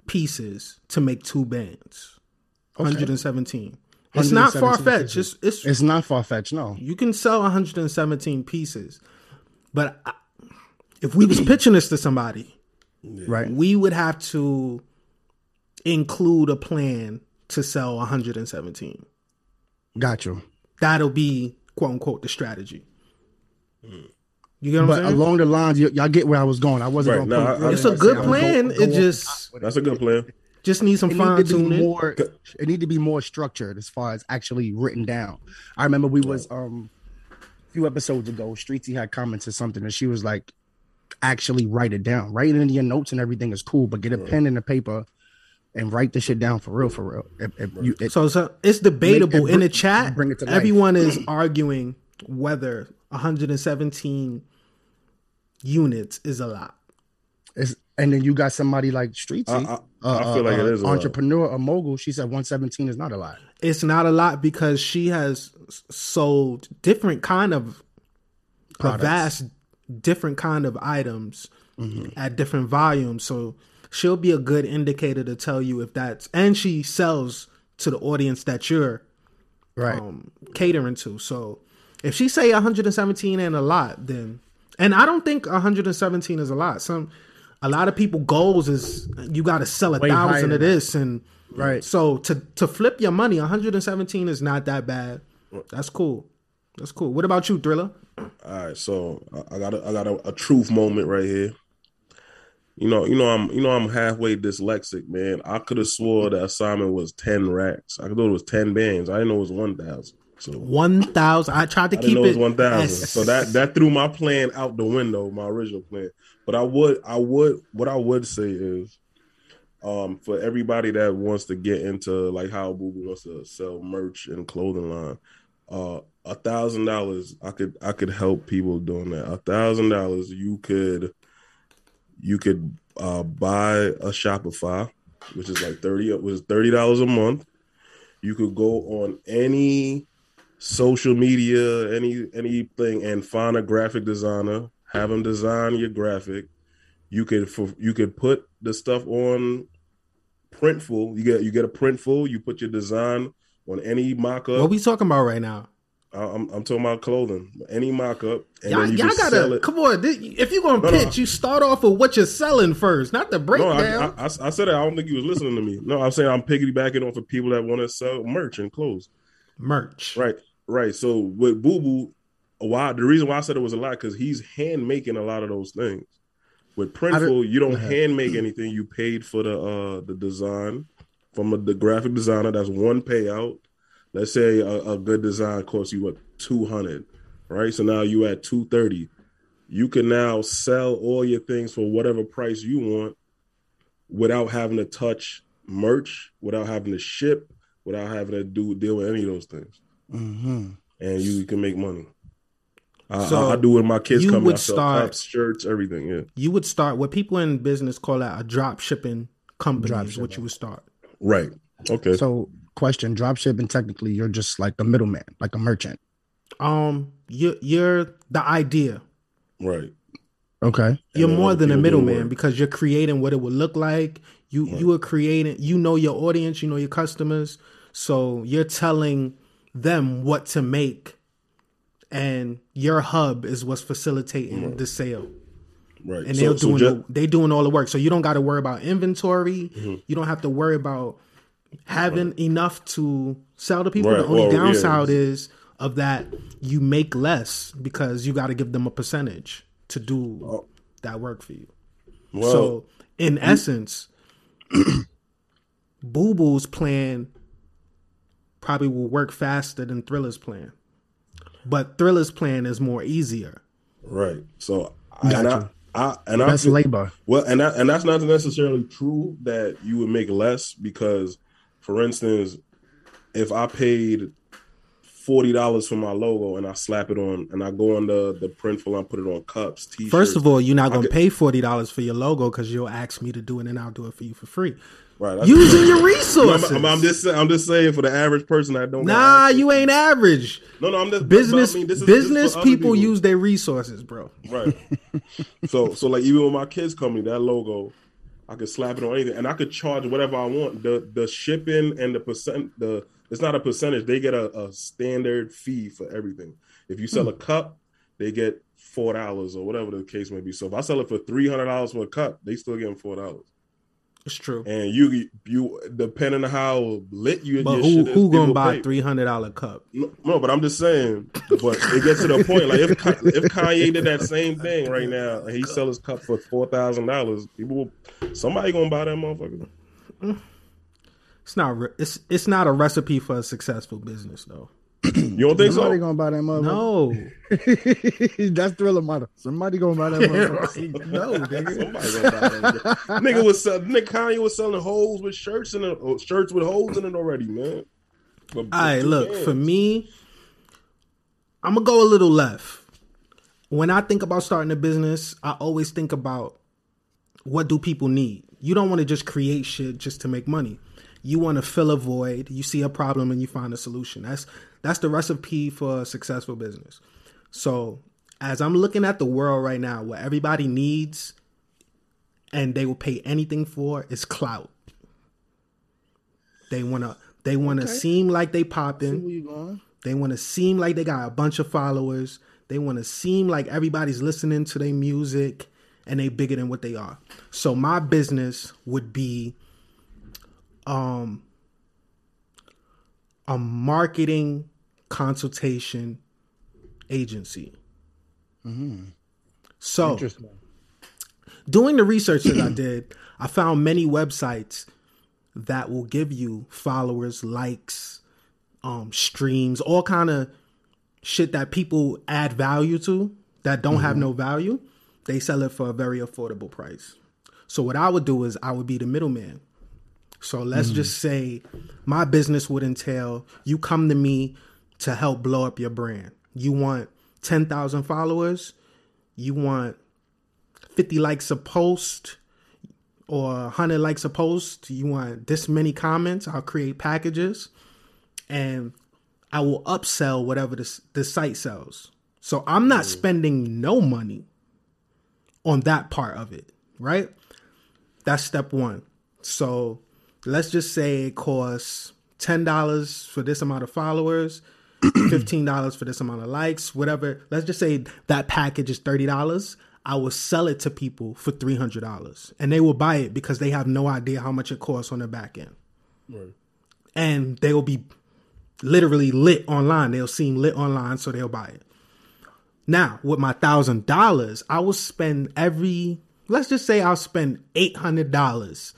pieces to make two bands. 117. It's not far fetched. pieces. It's, it's It's not far fetched, no. you can sell 117 pieces, but I, if we was pitching this to somebody, Right. we would have to include a plan to sell 117. Got you. That'll be quote unquote the strategy. You get what But I'm saying? along the lines, y- y'all get where I was going. I wasn't Right, going no, to I- I- it's a good plan. Go- go it just That's a good plan. Just need some it fine to tuning. more it need to be more structured as far as actually written down i remember we was um a few episodes ago streetsy had commented something and she was like actually write it down write it in your notes and everything is cool but get a pen and a paper and write the shit down for real for real if, if you, it, So, so it's debatable Make- in the chat. bring it to life. everyone is arguing whether 117 units is a lot. it's, and then you got somebody like streetsy I- I- I feel like it is a lot. entrepreneur a mogul she said 117 is not a lot It's not a lot because she has sold different kind of a Products. vast different kind of items Mm-hmm. at different volumes. So she'll be a good indicator to tell you if that's and she sells to the audience that you're right um, catering to. So if she say 117 and a lot, then and I don't think 117 is a lot. Some a lot of people goals is you got to sell a Way higher thousand of this and Right. So to to flip your money, 117 is not that bad. That's cool. That's cool. What about you, Thriller? All right, so I- I got a, I got a, a truth moment right here. You know, you know, I'm you know I'm halfway dyslexic, man. I could have swore the assignment was ten racks. I thought it was ten bands. I didn't know it was one thousand. So One thousand. I tried to I keep didn't know it was it one thousand. as- So that that threw my plan out the window, my original plan. But I would I would what I would say is um for everybody that wants to get into like how Boo Boo wants to sell merch and clothing line, uh a thousand dollars I could I could help people doing that. A thousand dollars you could you could uh buy a Shopify, which is like 30 it was thirty dollars a month. You could go on any social media, any anything, and find a graphic designer. Have them design your graphic. You could for, you could put the stuff on Printful. You get you get a Printful. You put your design on any mock-up. What we talking about right now? I- I'm, I'm talking about clothing. Any mock-up, and Y'all, then you y'all gotta it. come on. This, if you're gonna No, no. pitch, you start off with what you're selling first, not the No, breakdown. I, I, I said it. I don't think you was listening to me. No, I'm saying I'm piggybacking off of people that want to sell merch and clothes. Merch. Right, right. So with Boo Boo, why the reason why I said it was a lot because he's hand making a lot of those things. With Printful, you don't hand make anything. You paid for the uh the design from a, the graphic designer. That's one payout. Let's say a, a good design costs you what two hundred, right? So now you at two thirty. You can now sell all your things for whatever price you want, without having to touch merch, without having to ship, without having to do deal with any of those things Mm-hmm. and you can make money. I, So, I, I do with my kids you coming. would I start- cups, shirts, everything. Yeah, You would start what people in business call that a drop shipping company. Drop is what you would start. right. Okay. So, question: drop shipping. Technically, you're just like a middleman, like a merchant. Um, you you're the idea. right. Okay. You're then more than a people do the middleman because you're creating what it would look like. You you are creating. You know your audience. You know your customers. So you're telling them what to make, and your hub is what's facilitating the sale. Right. and So- they're so doing ju- the, they doing all the work. So you don't got to worry about inventory. Mm-hmm. You don't have to worry about having enough to sell to people. Right. The only Well, yeah. downside is of that you make less because you got to give them a percentage to do that work for you. Oh. well, so in essence, Boo Boo's plan probably will work faster than Thriller's plan, but Thriller's plan is more easier. right. So I, and I, Gotcha. I and I That's feel- labor. Well, and that, and that's not necessarily true that you would make less because, for instance, if I paid forty dollars for my logo and I slap it on and I go on the the printful and put it on cups, t-shirts. First of all, you're not gonna could- pay forty dollars for your logo because you'll ask me to do it, and I'll do it for you for free. Right? Using your No, resources. I'm, I'm just saying, I'm just saying for the average person I don't. nah, you ain't average. No, no, I'm just Business I mean, this is- business for people, use their resources, bro. right. so, so like even with my kids company, that logo, I could slap it on anything, and I could charge whatever I want. The the shipping and the percent, the it's not a percentage. They get a, a standard fee for everything. If you sell hmm. a cup, they get four dollars or whatever the case may be. So if I sell it for three hundred dollars for a cup, they still getting four dollars. It's true. And you you depending on how lit you But who is, who gonna buy three hundred dollar cup? No, no, but I'm just saying. But it gets to the point. Like if if Kanye did that same thing right now, and he sell his cup for four thousand dollars, people, will, somebody gonna buy that motherfucker. It's not. It's it's not a recipe for a successful business, though. You don't think Somebody so? gonna buy that motherfucker. No, That's thriller model. Somebody gonna buy that motherfucker. no, nigga. Somebody gonna buy that. nigga was sell, Nick Kanye was selling holes with shirts in it, or shirts with holes in it already, man. For- All right, look bands. for me. I'm gonna go a little left. When I think about starting a business, I always think about what do people need. You don't want to just create shit just to make money. You want to fill a void. You see a problem and you find a solution. That's that's the recipe for a successful business. So, as I'm looking at the world right now, what everybody needs and they will pay anything for is clout. They wanna they wanna seem like they popping. Where you going? They want to seem like they got a bunch of followers. They want to seem like everybody's listening to their music and they bigger than what they are. So my business would be um a marketing consultation agency. Mm-hmm. So doing the research that I did, I found many websites that will give you followers, likes, um, streams, all kind of shit that people add value to that don't have mm-hmm. no value. They sell it for a very affordable price. So what I would do is I would be the middleman. So let's mm. just say my business would entail you come to me to help blow up your brand. You want 10,000 followers, you want 50 likes a post or 100 likes a post, you want this many comments, I'll create packages and I will upsell whatever the, the site sells. So I'm not mm. spending no money on that part of it, right? That's step one. So let's just say it costs $10 for this amount of followers, $15 for this amount of likes, whatever. Let's just say that package is $30. I will sell it to people for $300 and they will buy it because they have no idea how much it costs on the back end. And they will be literally lit online. They'll seem lit online, so they'll buy it. Now, with my thousand dollars, I will spend every let's just say I'll spend eight hundred dollars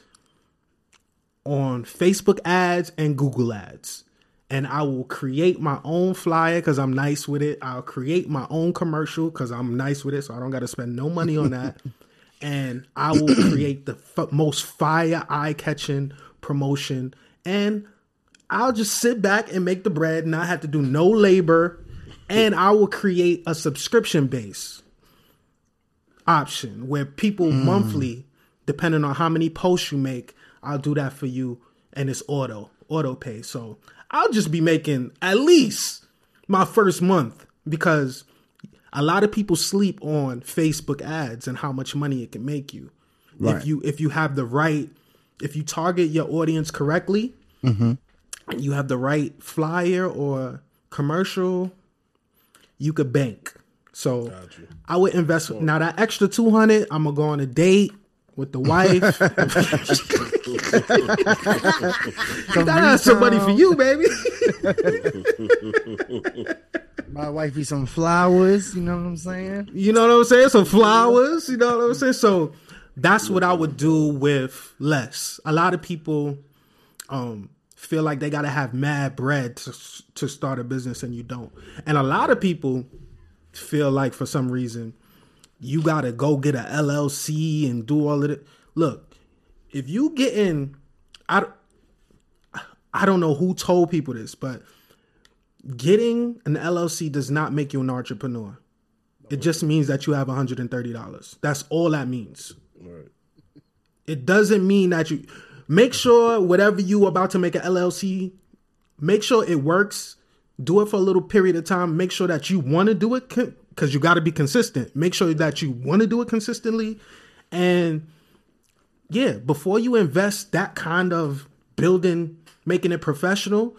on Facebook ads and Google ads. And I will create my own flyer because I'm nice with it. I'll create my own commercial because I'm nice with it, so I don't got to spend no money on that. and I will create the f- most fire, eye catching promotion. And I'll just sit back and make the bread, not have to do no labor. And I will create a subscription base option where people mm. monthly, depending on how many posts you make, I'll do that for you and it's auto, auto pay. So I'll just be making at least my first month because a lot of people sleep on Facebook ads and how much money it can make you. Right. If you if you have the right if you target your audience correctly, mm-hmm. and you have the right flyer or commercial, you could bank. So I would invest now that extra two hundred. I'm gonna go on a date with the wife. That's some money for you, baby. My wife wifey some flowers. You know what I'm saying? You know what I'm saying? Some flowers. You know what I'm saying? So that's what I would do with less. A lot of people um, feel like they got to have mad bread to, to start a business, and you don't. And a lot of people feel like for some reason you got to go get a LLC and do all of it. Look, if you get in, I, I don't know who told people this, but getting an LLC does not make you an entrepreneur. It just means that you have $130. That's all that means. It doesn't mean that you make sure whatever you about to make an LLC, make sure it works. Do it for a little period of time. Make sure that you want to do it because you got to be consistent. Make sure that you want to do it consistently. And yeah, before you invest that kind of building, making it professional,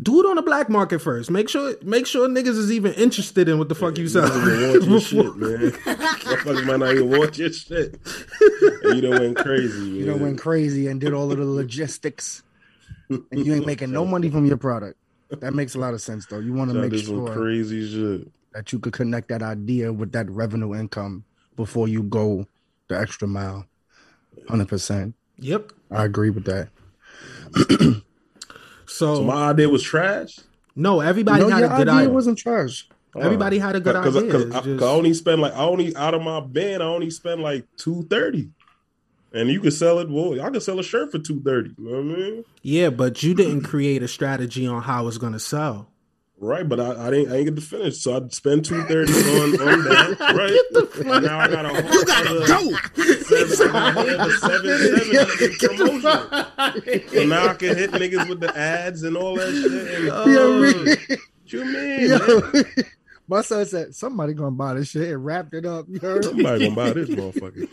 do it on the black market first. Make sure make sure niggas is even interested in what the fuck you You sell. don't want your shit, man. Motherfuckers might not even want your shit. And you done went crazy, man. You know, went crazy and did all of the logistics, and you ain't making no money from your product. That makes a lot of sense, though. You want to make do some sure crazy shit. that you could connect that idea with that revenue income before you go the extra mile. Hundred percent. Yep. I agree with that. So, So my idea was trash. no, everybody No, had your a good idea idea. wasn't trash. Everybody had a good Cause, idea. Cause, It's I, just- 'cause I only spend like I only out of my band I only spend like two thirty, and you could sell it. Well, I could sell a shirt for two thirty. You know what I mean? yeah, but you didn't create a strategy on how it's gonna sell. Right, but I, I didn't I didn't get to finish, so I'd spend two thirty on on that. Right, and now I got a whole you gotta go. Seven, I got a seven seven promotion. So now I can hit niggas with the ads and all that shit. And, Yeah, what you mean? Yo, my son said somebody gonna buy this shit and wrapped it up. You heard? Somebody gonna buy this motherfucker.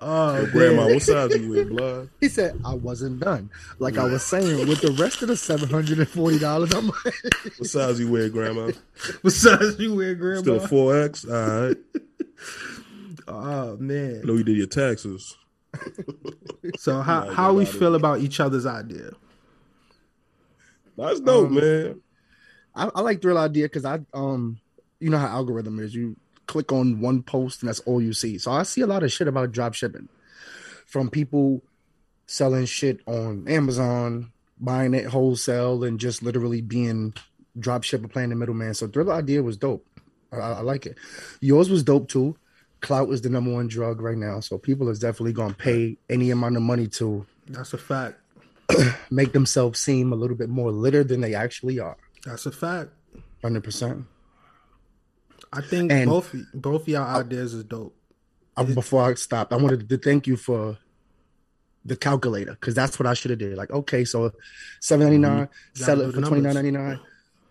Oh, Yo, grandma, what size you wear, blood? He said I wasn't done. Like I was saying, with the rest of the seven hundred and forty dollars, I'm like, What size you wear, grandma? what size you wear grandma. Still four X. All right. oh man. I know you did your taxes. So how how we feel about each other's idea? That's dope, Um, man. I, I like Thrill Idea because I um you know how algorithm is. You click on one post and that's all you see. So I see a lot of shit about drop shipping from people selling shit on Amazon, buying it wholesale, and just literally being drop shipper playing the middleman. So Thrill Idea was dope. I, I like it. Yours was dope too. Clout is the number one drug right now. So people is definitely gonna pay any amount of money to That's a fact. make themselves seem a little bit more litter than they actually are. That's a fact. Hundred percent. I think And- both both y'all ideas is dope. Uh, before I stopped, I wanted to thank you for the calculator because that's what I should have did. Like, okay, so seven ninety nine, sell Gotta it for twenty nine ninety nine.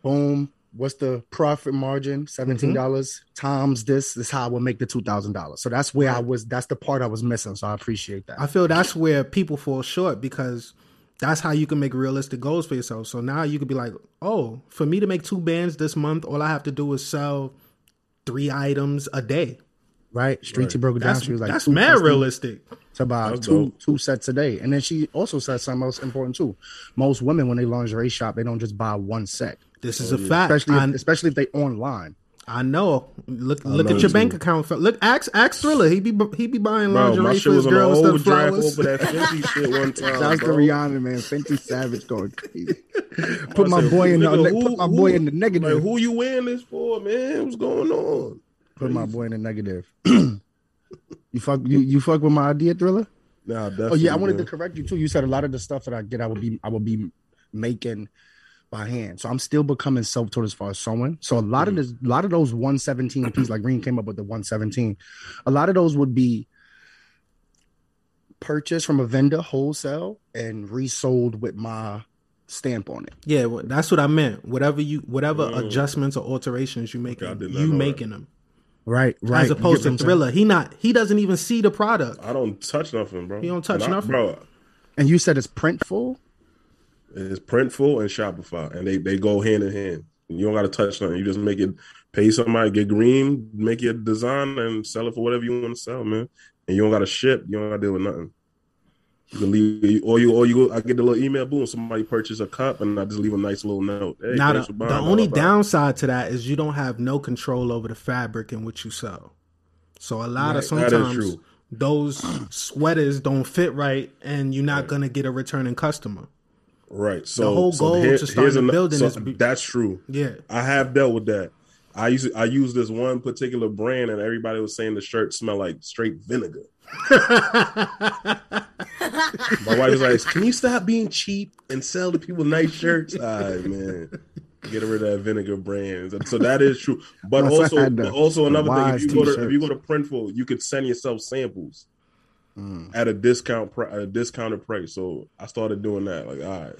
Boom. What's the profit margin? Seventeen dollars times this. This is how I will make the two thousand dollars. So that's where I was. That's the part I was missing. So I appreciate that. I feel that's where people fall short because that's how you can make realistic goals for yourself. So now you could be like, oh, for me to make two bands this month, all I have to do is sell three items a day. right? Streetsy broke it down. She was like, that's mad realistic. It's about That's two dope. two sets a day. And then she also said something else important too. Most women when they lingerie shop, they don't just buy one set. This is oh, a fact. Especially if, especially if they online. I know. Look look know at your too. bank account. Look, ask ask Thriller. He be he be buying Bro, lingerie my for his was on the girl instead old of flowers. over that Fenty shit one time. Shouts to bro. Rihanna, man. Fenty Savage going crazy. Put my said, boy in the nigga, put my boy who- in the negative. Like, who you wearing this for, man? What's going on? Put my boy in the negative. you fuck you you fuck with my idea, thriller? Nah, definitely. Oh yeah, I wanted man. to correct you too. You said a lot of the stuff that I get, I would be I would be making by hand. So I'm still becoming self-taught as far as sewing. So a lot of this, a lot of those 117 pieces, like Green came up with the 117. A lot of those would be purchased from a vendor wholesale and resold with my stamp on it. Yeah, well, that's what I meant. Whatever you, whatever Mm. adjustments or alterations you making, I you know that. making them. Right, right. As opposed to Thriller, he not. He doesn't even see the product. I don't touch nothing, bro. You don't touch And I- nothing? bro. And you said it's printful. It's Printful and Shopify, and they they go hand in hand. You don't got to touch nothing. You just make it, pay somebody, get green, make your design, and sell it for whatever you want to sell, man. And you don't got to ship. You don't got to deal with nothing. You can leave, or you, or you. I get the little email, boom. Somebody purchase a cup, and I just leave a nice little note. Hey, Now, the, the only downside to that is you don't have no control over the fabric in which you sell. So a lot of Right, is sometimes those sweaters don't fit right, and you're not gonna get a returning customer. Right. So the whole so goal here- to start the building so is that's true. Yeah, I have dealt with that. I use I use this one particular brand, and everybody was saying the shirt smell like straight vinegar. My wife was like, "Can you stop being cheap and sell the people nice shirts?" All right, man. Get rid of that vinegar brand. So- that is true. But also, but also another thing, if you go to if you go to Printful, you could send yourself samples Mm. at a discount pri- at a discounted price. So I started doing that. Like, all right,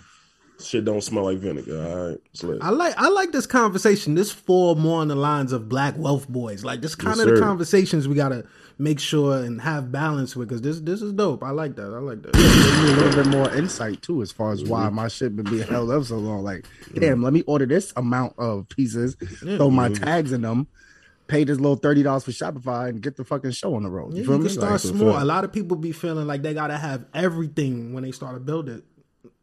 shit don't smell like vinegar. All right, slit. I like I like this conversation. This fall more on the lines of black wealth boyz. Like this kind Yes, of the conversations we gotta make sure and have balance with because this this is dope. I like that. I like that. Give me a little bit more insight too, as far as why mm-hmm. my shit been being held up so long. Like, mm-hmm. damn, let me order this amount of pieces, throw my mm-hmm. tags in them, pay this little thirty dollars for Shopify, and get the fucking show on the road. You You, feel can me? start Like, small. A lot of people be feeling like they gotta have everything when they start to build it.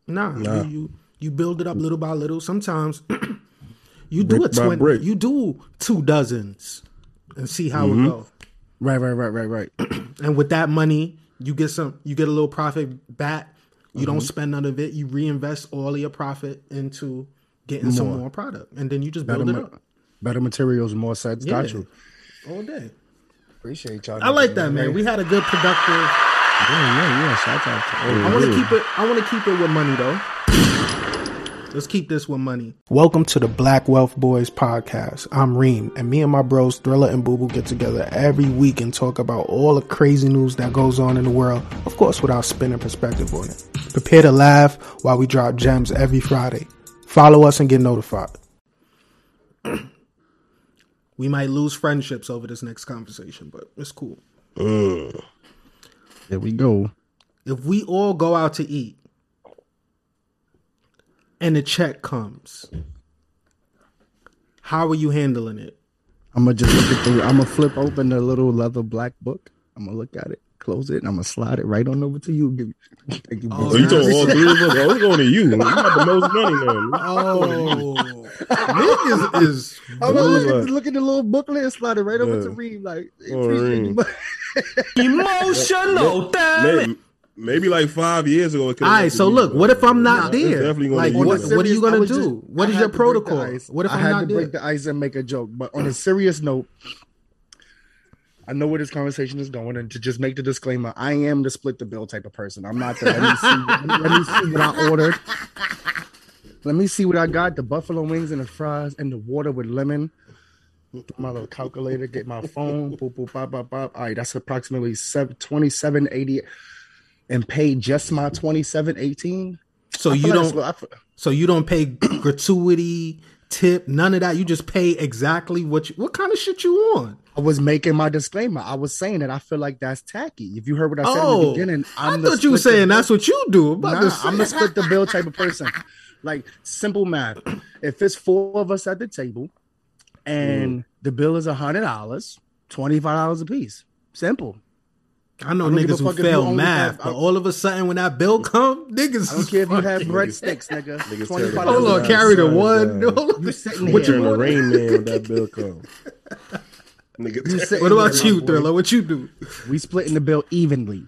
Nah, You, you you build it up little by little. Sometimes you do Brick a twin. brick. You do two dozens and see how Mm-hmm. it go. right, right, right, right, right. And with that money, you get some. You get a little profit back. You Mm-hmm. don't spend none of it. You reinvest all of your profit into getting some More. more product, and then you just build it up better materials, more sets. Got you. all day. Appreciate y'all. I like that, man. We had a good productive. yeah, yeah, yeah. Shout out to all I want to keep it. I want to keep it with money though. Let's keep this with money. Welcome to the Black Wealth Boyz podcast. I'm Reem, and me and my bros Thriller and Boo Boo get together every week and talk about all the crazy news that goes on in the world. Of course, with our spin and perspective on it. Prepare to laugh while we drop gems every Friday. Follow us and get notified. we might lose friendships over this next conversation, but it's cool. There we go. if we all go out to eat and the check comes, how are you handling it? I'm gonna just look at the. I'm gonna flip open the little leather black book. I'm gonna look at it. Close it, and I'm gonna slide it right on over to you. Give you, thank you, bro. Oh, you nice. talking all three of us? Oh, it's going to you. You got the most money now. Oh, Nick is, is I'm gonna look, Right. at, look at the little booklet and slide it right over to Reem. Like, Oh, appreciate Reem. you, Emotional, damn it. Maybe, maybe like five years ago. It could've all went right. to So look, what if I'm not it's there? definitely gonna Like, be what, a you. what are you gonna do? just- what I is had your to protocol? What if I I'm had not to there? break the ice and make a joke? But on a serious note, I know where this conversation is going, and to just make the disclaimer, I am the split the bill type of person. I'm not the let me see, let me see what I ordered. Let me see what I got: the buffalo wings and the fries and the water with lemon. My little calculator, get my phone, boop boop pop pop pop. All right, that's approximately seven twenty seven eighty, and pay just my twenty seven eighteen. So you like don't. feel- So you don't pay gratuity, tip, none of that. You just pay exactly what you. What kind of shit you want. I was making my disclaimer. I was saying that I feel like that's tacky. If you heard what I said in the Oh, beginning, I I'm the thought you were saying that's what you do. Nah. I'm the split the bill type of person. Like simple math. If it's four of us at the table, and mm. the bill is a hundred dollars, twenty five dollars a piece. Simple. I know I don't give a niggas who fuck if you fail math, have- but all of a sudden when that bill come, niggas. I don't care if you have fucking- breadsticks, nigga. Niggas Twenty five tell Hold you on, dollars. carry the one. guys. Hold. You sitting What here. you Turn the rain man when that bill come. Nigga, What about you. Thriller? What you do? We splitting the bill evenly.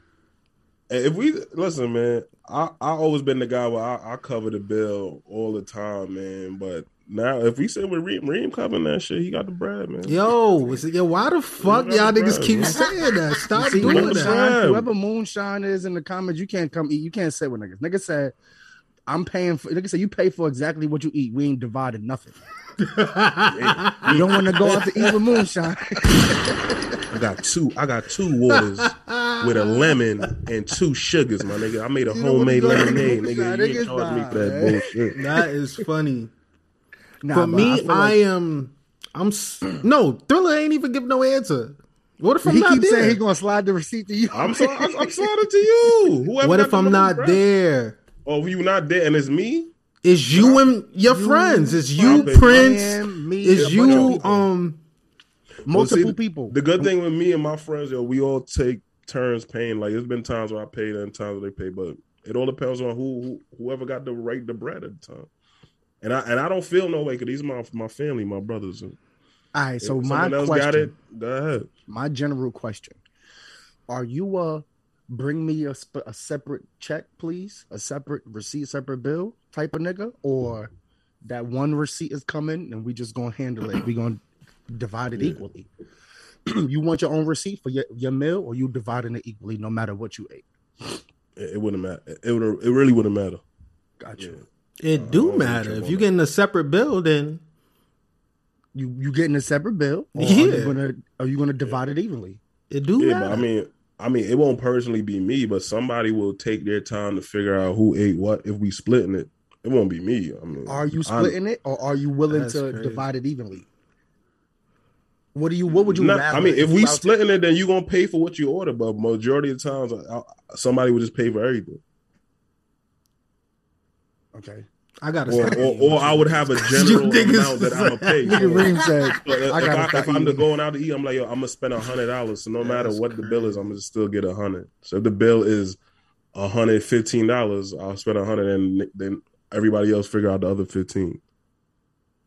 If we listen, man, I I always been the guy where I, I cover the bill all the time, man. But now, if we say with Reem, Reem covering that shit, he got the bread, man. Yo, is it, yo, why the fuck y'all niggas keep saying that? Stop See, doing moonshine. that. moonshine, whoever moonshine is in the comments, you can't come eat. You can't sit with niggas. Nigga said, I'm paying for. Nigga said you pay for exactly what you eat. We ain't divided nothing. You don't want to go out to eat with moonshine. I got two. I got two waters with a lemon and two sugars, my nigga. I made a You homemade lemonade, nigga. You niggas ain't charge me for that man. bullshit. That is funny. Nah, For me, feel I, like- am. I'm no Thriller ain't even give no answer. What if I'm he not keeps saying there? he gonna slide the receipt to you. I'm sorry. I'm, I'm sorry to you. Whoever what if I'm not bread. there? Oh, you not there, and it's me. It's you and your You, friends. It's you, Robin, Prince. Am, me, It's a you. Um, multiple Well, see, people. The good thing with me and my friends, yo, we all take turns paying. Like it's been times where I paid and times where they pay, but it all depends on who, who whoever got the right the bread at the time. And I and I don't feel no way because these my my family, my brothers. And All right, so my else question, got it, go ahead. my general question: Are you uh bring me a, sp- a separate check, please, a separate receipt, separate bill type of nigga, or that one receipt is coming and we just gonna handle it? We gonna divide it equally. you want your own receipt for your, your meal, or you dividing it equally, no matter what you ate? It, it wouldn't matter. It would it really wouldn't matter. Gotcha. you. It do Oh, matter if well, you getting a separate bill. Then You you getting a separate bill? Or Are Yeah. you gonna are you gonna divide it evenly? it do Yeah, matter. but I mean, I mean, it won't personally be me, but somebody will take their time to figure out who ate what. If we splitting it, it won't be me. I mean, Are you I'm- splitting it, or are you willing to crazy. divide it evenly? What do you? What would you? Not- I mean, if we you out to- splitting it, then you gonna pay for what you order. But majority of the times, I, I, somebody would just pay for everything, okay. I gotta. or, or, or I would have a general You niggas amount that I'm gonna pay. Nigga So, Reem said, if, I if, gotta I, stop if I'm going out to eat, I'm like, yo, I'm gonna spend a hundred dollars. So no matter That's what the bill is. I'm gonna still get a hundred. So if the bill is a hundred fifteen dollars, I'll spend a hundred, and then everybody else figure out the other fifteen.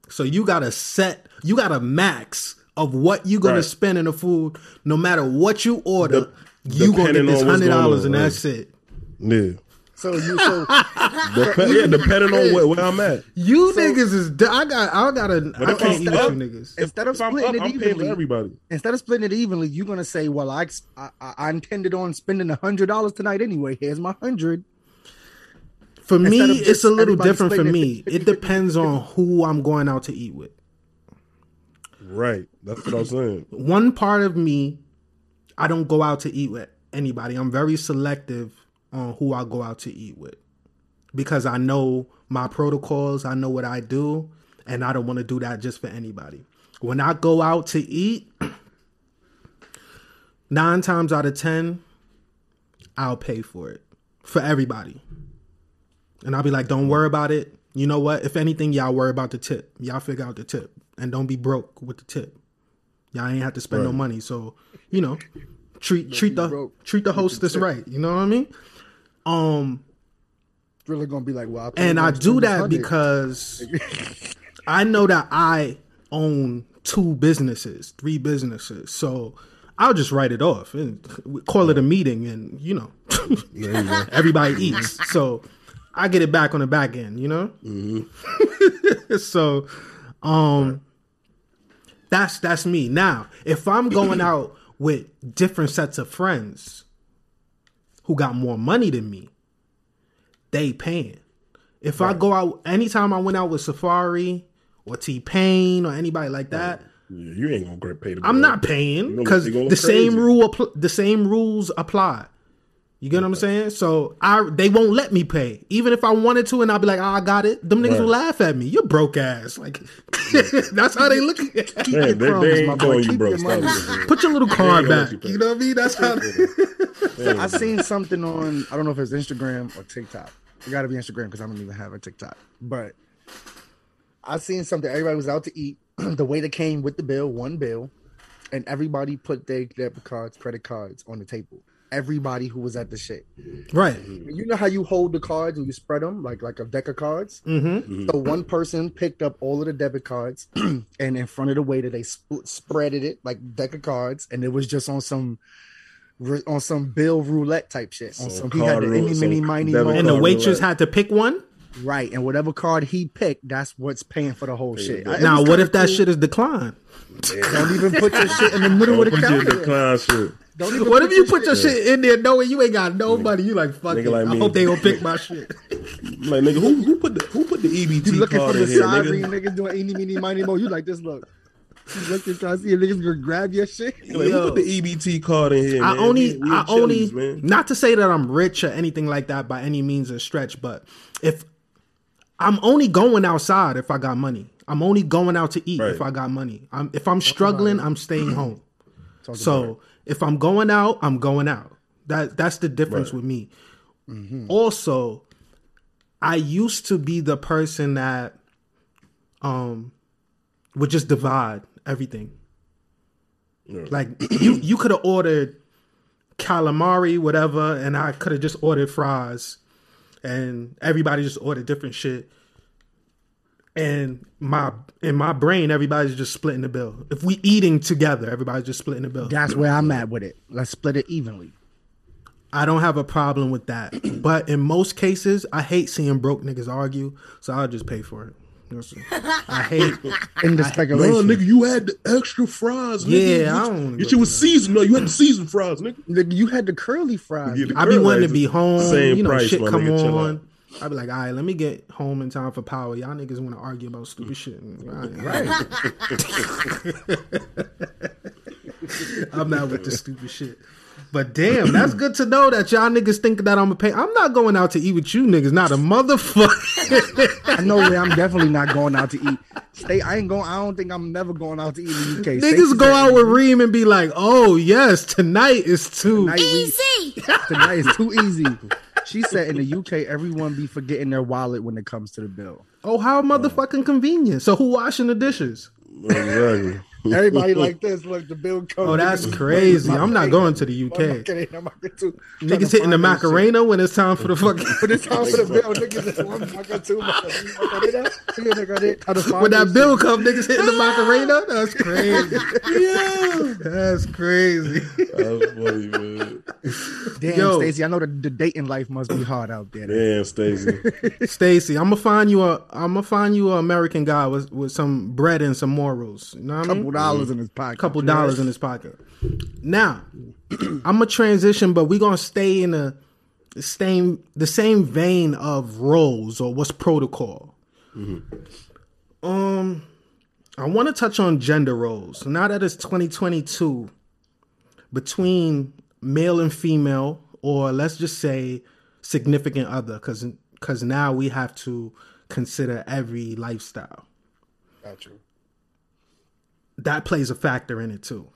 So you got to set, you got a max of what you're gonna Right. spend in the food, no matter what you order. De- you gonna get this hundred dollars, going and on, that's it. Yeah, So you so Dep- yeah, depending on where, where I'm at. You niggas is. I got. I gotta. But I if can't eat with up- you niggas. instead of If I'm splitting up, it I'm evenly, everybody. instead of splitting it evenly, you're gonna say, "Well, I I, I intended on spending a hundred dollars tonight anyway. Here's my hundred. For me, Instead it's a little different for me. it It depends on who I'm going out to eat with. Right, that's what I'm saying. One part of me, I don't go out to eat with anybody. I'm very selective on who I go out to eat with because I know my protocols. I know what I do, and I don't want to do that just for anybody. When I go out to eat, nine times out of ten, I'll pay for it for everybody. And I'll be like, don't worry about it. You know what? If anything, y'all worry about the tip. Y'all figure out the tip. And don't be broke with the tip. Y'all ain't have to spend no money. So, you know, treat treat the broke. treat the hostess right. You know what I mean? Um, Really gonna be like, well, I and I do that 100. because I know that I own two businesses, three businesses. So I'll just write it off and call it a meeting, and you know, everybody eats. So I get it back on the back end, you know. so, um, that's that's me. Now, if I'm going out with different sets of friends who got more money than me, they paying. If I go out anytime I went out with Safaree or T Pain or anybody like that, Yeah, you ain't gonna pay the. I'm not paying because the look same rule the same rules apply. You get what I'm saying? So I they won't let me pay, even if I wanted to, and I'll be like, oh, I got it. Them niggas Right. will laugh at me. You're broke ass. Like that's how they look. at Man, they, they crumbs, my boy. you broke. your money. Stop it. Put your little card back. you. You know what I mean? That's how. I seen something on I don't know if it's Instagram or TikTok. It got to be Instagram because I don't even have a TikTok. But I seen something. Everybody was out to eat. the waiter came with the bill, one bill, and everybody put their debit cards, credit cards on the table. Everybody who was at the shit. right. You know how you hold the cards and you spread them like like a deck of cards. Mm-hmm. So one person picked up all of the debit cards, and in front of the waiter, they sp- spreaded it like deck of cards, and it was just on some on some bill roulette type shit. On Some some, he had card the rou- any mini miny. And the waitress roulette. had to pick one. right, and whatever card he picked, that's what's paying for the whole shit. bill. I- it Now, what kinda if that cool. shit is declined? Don't even put your shit in the middle of the Don't put your counter. decline shit. Don't even What if you put your your shit in there knowing you ain't got no money? You like fuck Nigga it. like I me. hope they gonna pick my shit. Like nigga, who who put the who put the EBT You looking card from the in here, nigga? niggas doing any, mini, miny, mo. You like this look. You looking trying to see if niggas gonna grab your shit. Like, who put the EBT card in here? I man? only, We- we I only, man. not to say that I'm rich or anything like that by any means or stretch, but if I'm only going outside if I got money, I'm only going out to eat if I got money. I'm, if I'm struggling, I'm staying home. So if I'm going out, I'm going out. That that's the difference with me. Also, I used to be the person that um would just divide everything. Like you you could have ordered calamari, whatever, and I could have just ordered fries, and everybody just ordered different shit. And my in my brain, everybody's just splitting the bill. If we eating together, everybody's just splitting the bill. That's where I'm at with it. Let's split it evenly. I don't have a problem with that. But in most cases, I hate seeing broke niggas argue, so I'll just pay for it. I hate. In the No, nigga, you had the extra fries. Nigga. Yeah, I You- don't wanna Your shit was seasoned. No, you had the seasoned fries, nigga. Nigga, you had the curly fries. Yeah, the I be wanting to be home. Same you know, price, shit come nigga, chill on. Out. I be like, all right, let me get home in time for power. Y'all niggas want to argue about stupid shit. Right. I'm not with the stupid shit. But damn, that's good to know that y'all niggas think that I'm gonna pay. I'm not going out to eat with you niggas. Not a motherfucker. I know where I'm definitely not going out to eat. Stay. I ain't going. I don't think I'm never going out to eat in the UK. niggas Stacey go out with Reem and be like, oh yes, tonight is too. tonight we- tonight is too easy. She said in the UK, everyone be forgetting their wallet when it comes to the bill. Oh, how motherfucking convenient. So who washing the dishes? Exactly. Everybody like this. Look, the bill comes. Oh, that's crazy. I'm not going to the UK. Niggas hitting the Macarena when it's time for the fucking But it's time for the bill. Niggas is one fucking two. Macarena. when that bill come, niggas hitting the ah! Macarena. That's crazy. yeah, that's crazy. That's funny, man. Damn, Yo. Stacey, I know the, the dating life must be hard out there. Damn, Stacey. Stacy, I'm gonna find you a I'm gonna find you an American guy with with some bread and some morals. You know what I mean? Couple dollars in his pocket. couple dollars in his pocket. Now, I'm gonna transition, but we're gonna stay in a the same the same vein of roles or what's protocol. Um, I want to touch on gender roles. Now that it's 2022, between male and female, or let's just say significant other, because because now we have to consider every lifestyle Got you. That plays a factor in it too.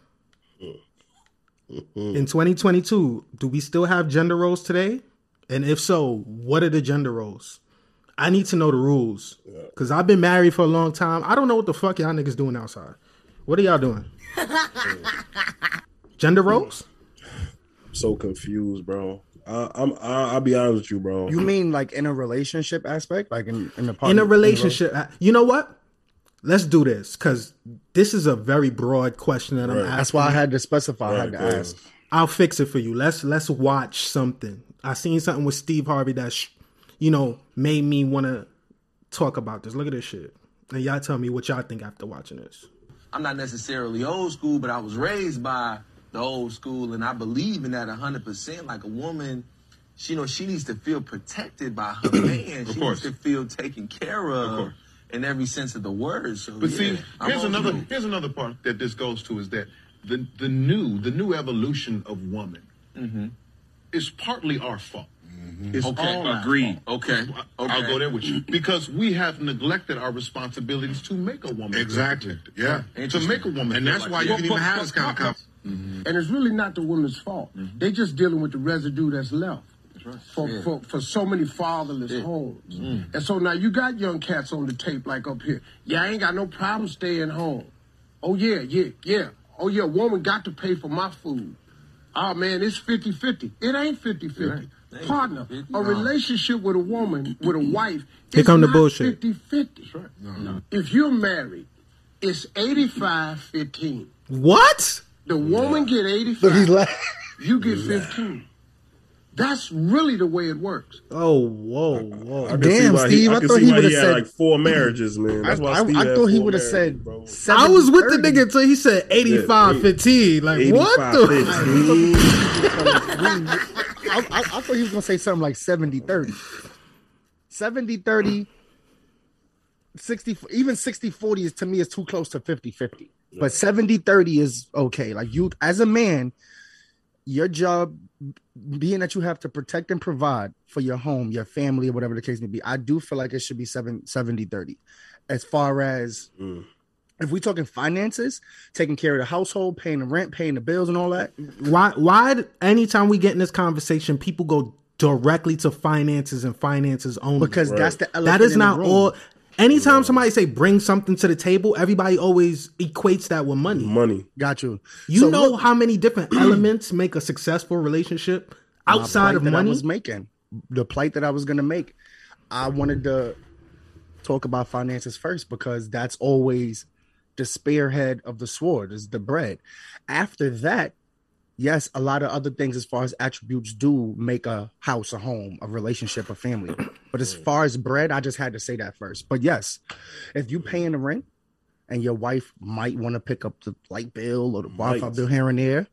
In 2022, do we still have gender roles today? And if so, what are the gender roles? I need to know the rules because I've been married for a long time. I don't know what the fuck y'all niggas doing outside. What are y'all doing? gender roles? so confused, bro. I, I'm I, I'll be honest with you, bro. You mean like in a relationship aspect, like in in a in a relationship, uh, you know what? Let's do this because this is a very broad question that I'm asking. That's why I had to specify. I had to Right, ask. I'll fix it for you. Let's let's watch something. I seen something with Steve Harvey that sh- you know made me want to talk about this. Look at this shit, and y'all tell me what y'all think after watching this. I'm not necessarily old school, but I was raised by the old school, and I believe in that 100%. Like a woman, she, you know, she needs to feel protected by her man. she course. needs to feel taken care of, course. In every sense of the word. So, But yeah, see, here's another school. here's another part that this goes to is that the the new the new evolution of woman mm-hmm. is partly our fault. Mm-hmm. It's Okay, all our agreed. fault. Okay, I'll go there with you because we have neglected our responsibilities to make a woman Exactly. feel Yeah. to make a woman, And that's like why you Well, can even have this kind of but- conversation. Mm-hmm. And it's really not the woman's fault. They're just dealing with the residue that's left. For, Yeah. for for so many fatherless homes. And so now you got young cats on the tape like up here. Yeah, I ain't got no problem staying home. Oh yeah, yeah, yeah. Oh yeah, woman got to pay for my food. Oh man, it's 50-50. It ain't 50-50. Partner, a relationship with a woman, with a wife, Here it's come the bullshit. 50-50. If you're married, it's 85-15. What? The woman get 85. Look, he's laughing. You get 15. That's really the way it works. Oh, whoa, whoa. I can Damn, why Steve, He, I can thought he would've said- like four marriages, man. That's I, why I, Steve I had thought he would have said. bro. I was with the nigga until he said 85 Yeah, 15. Like, what the? I, I, I thought he was gonna say something like 70 30. 70 30, 60, even 60 40 is to me is too close to 50 50. But 70 30 is okay. Like you, as a man, your job being that you have to protect and provide for your home, your family, or whatever the case may be, I do feel like it should be seven, 70 30. As far as mm. if we're talking finances, taking care of the household, paying the rent, paying the bills, and all that, Why, why, anytime we get in this conversation, people go directly to finances and finances only? because that's the that is not all. Anytime somebody say bring something to the table, everybody always equates that with money. Money. Got you. You So know look, how many different elements make a successful relationship outside plight of that I money? was making, the plight that I was gonna make. I wanted to talk about finances first because that's always the spearhead of the sword is the bread. After that, yes, a lot of other things as far as attributes do make a house, a home, a relationship, a family. But as far as bread, I just had to say that first. But yes, if you paying the rent and your wife might want to pick up the light bill or the Wi-Fi bill here and there,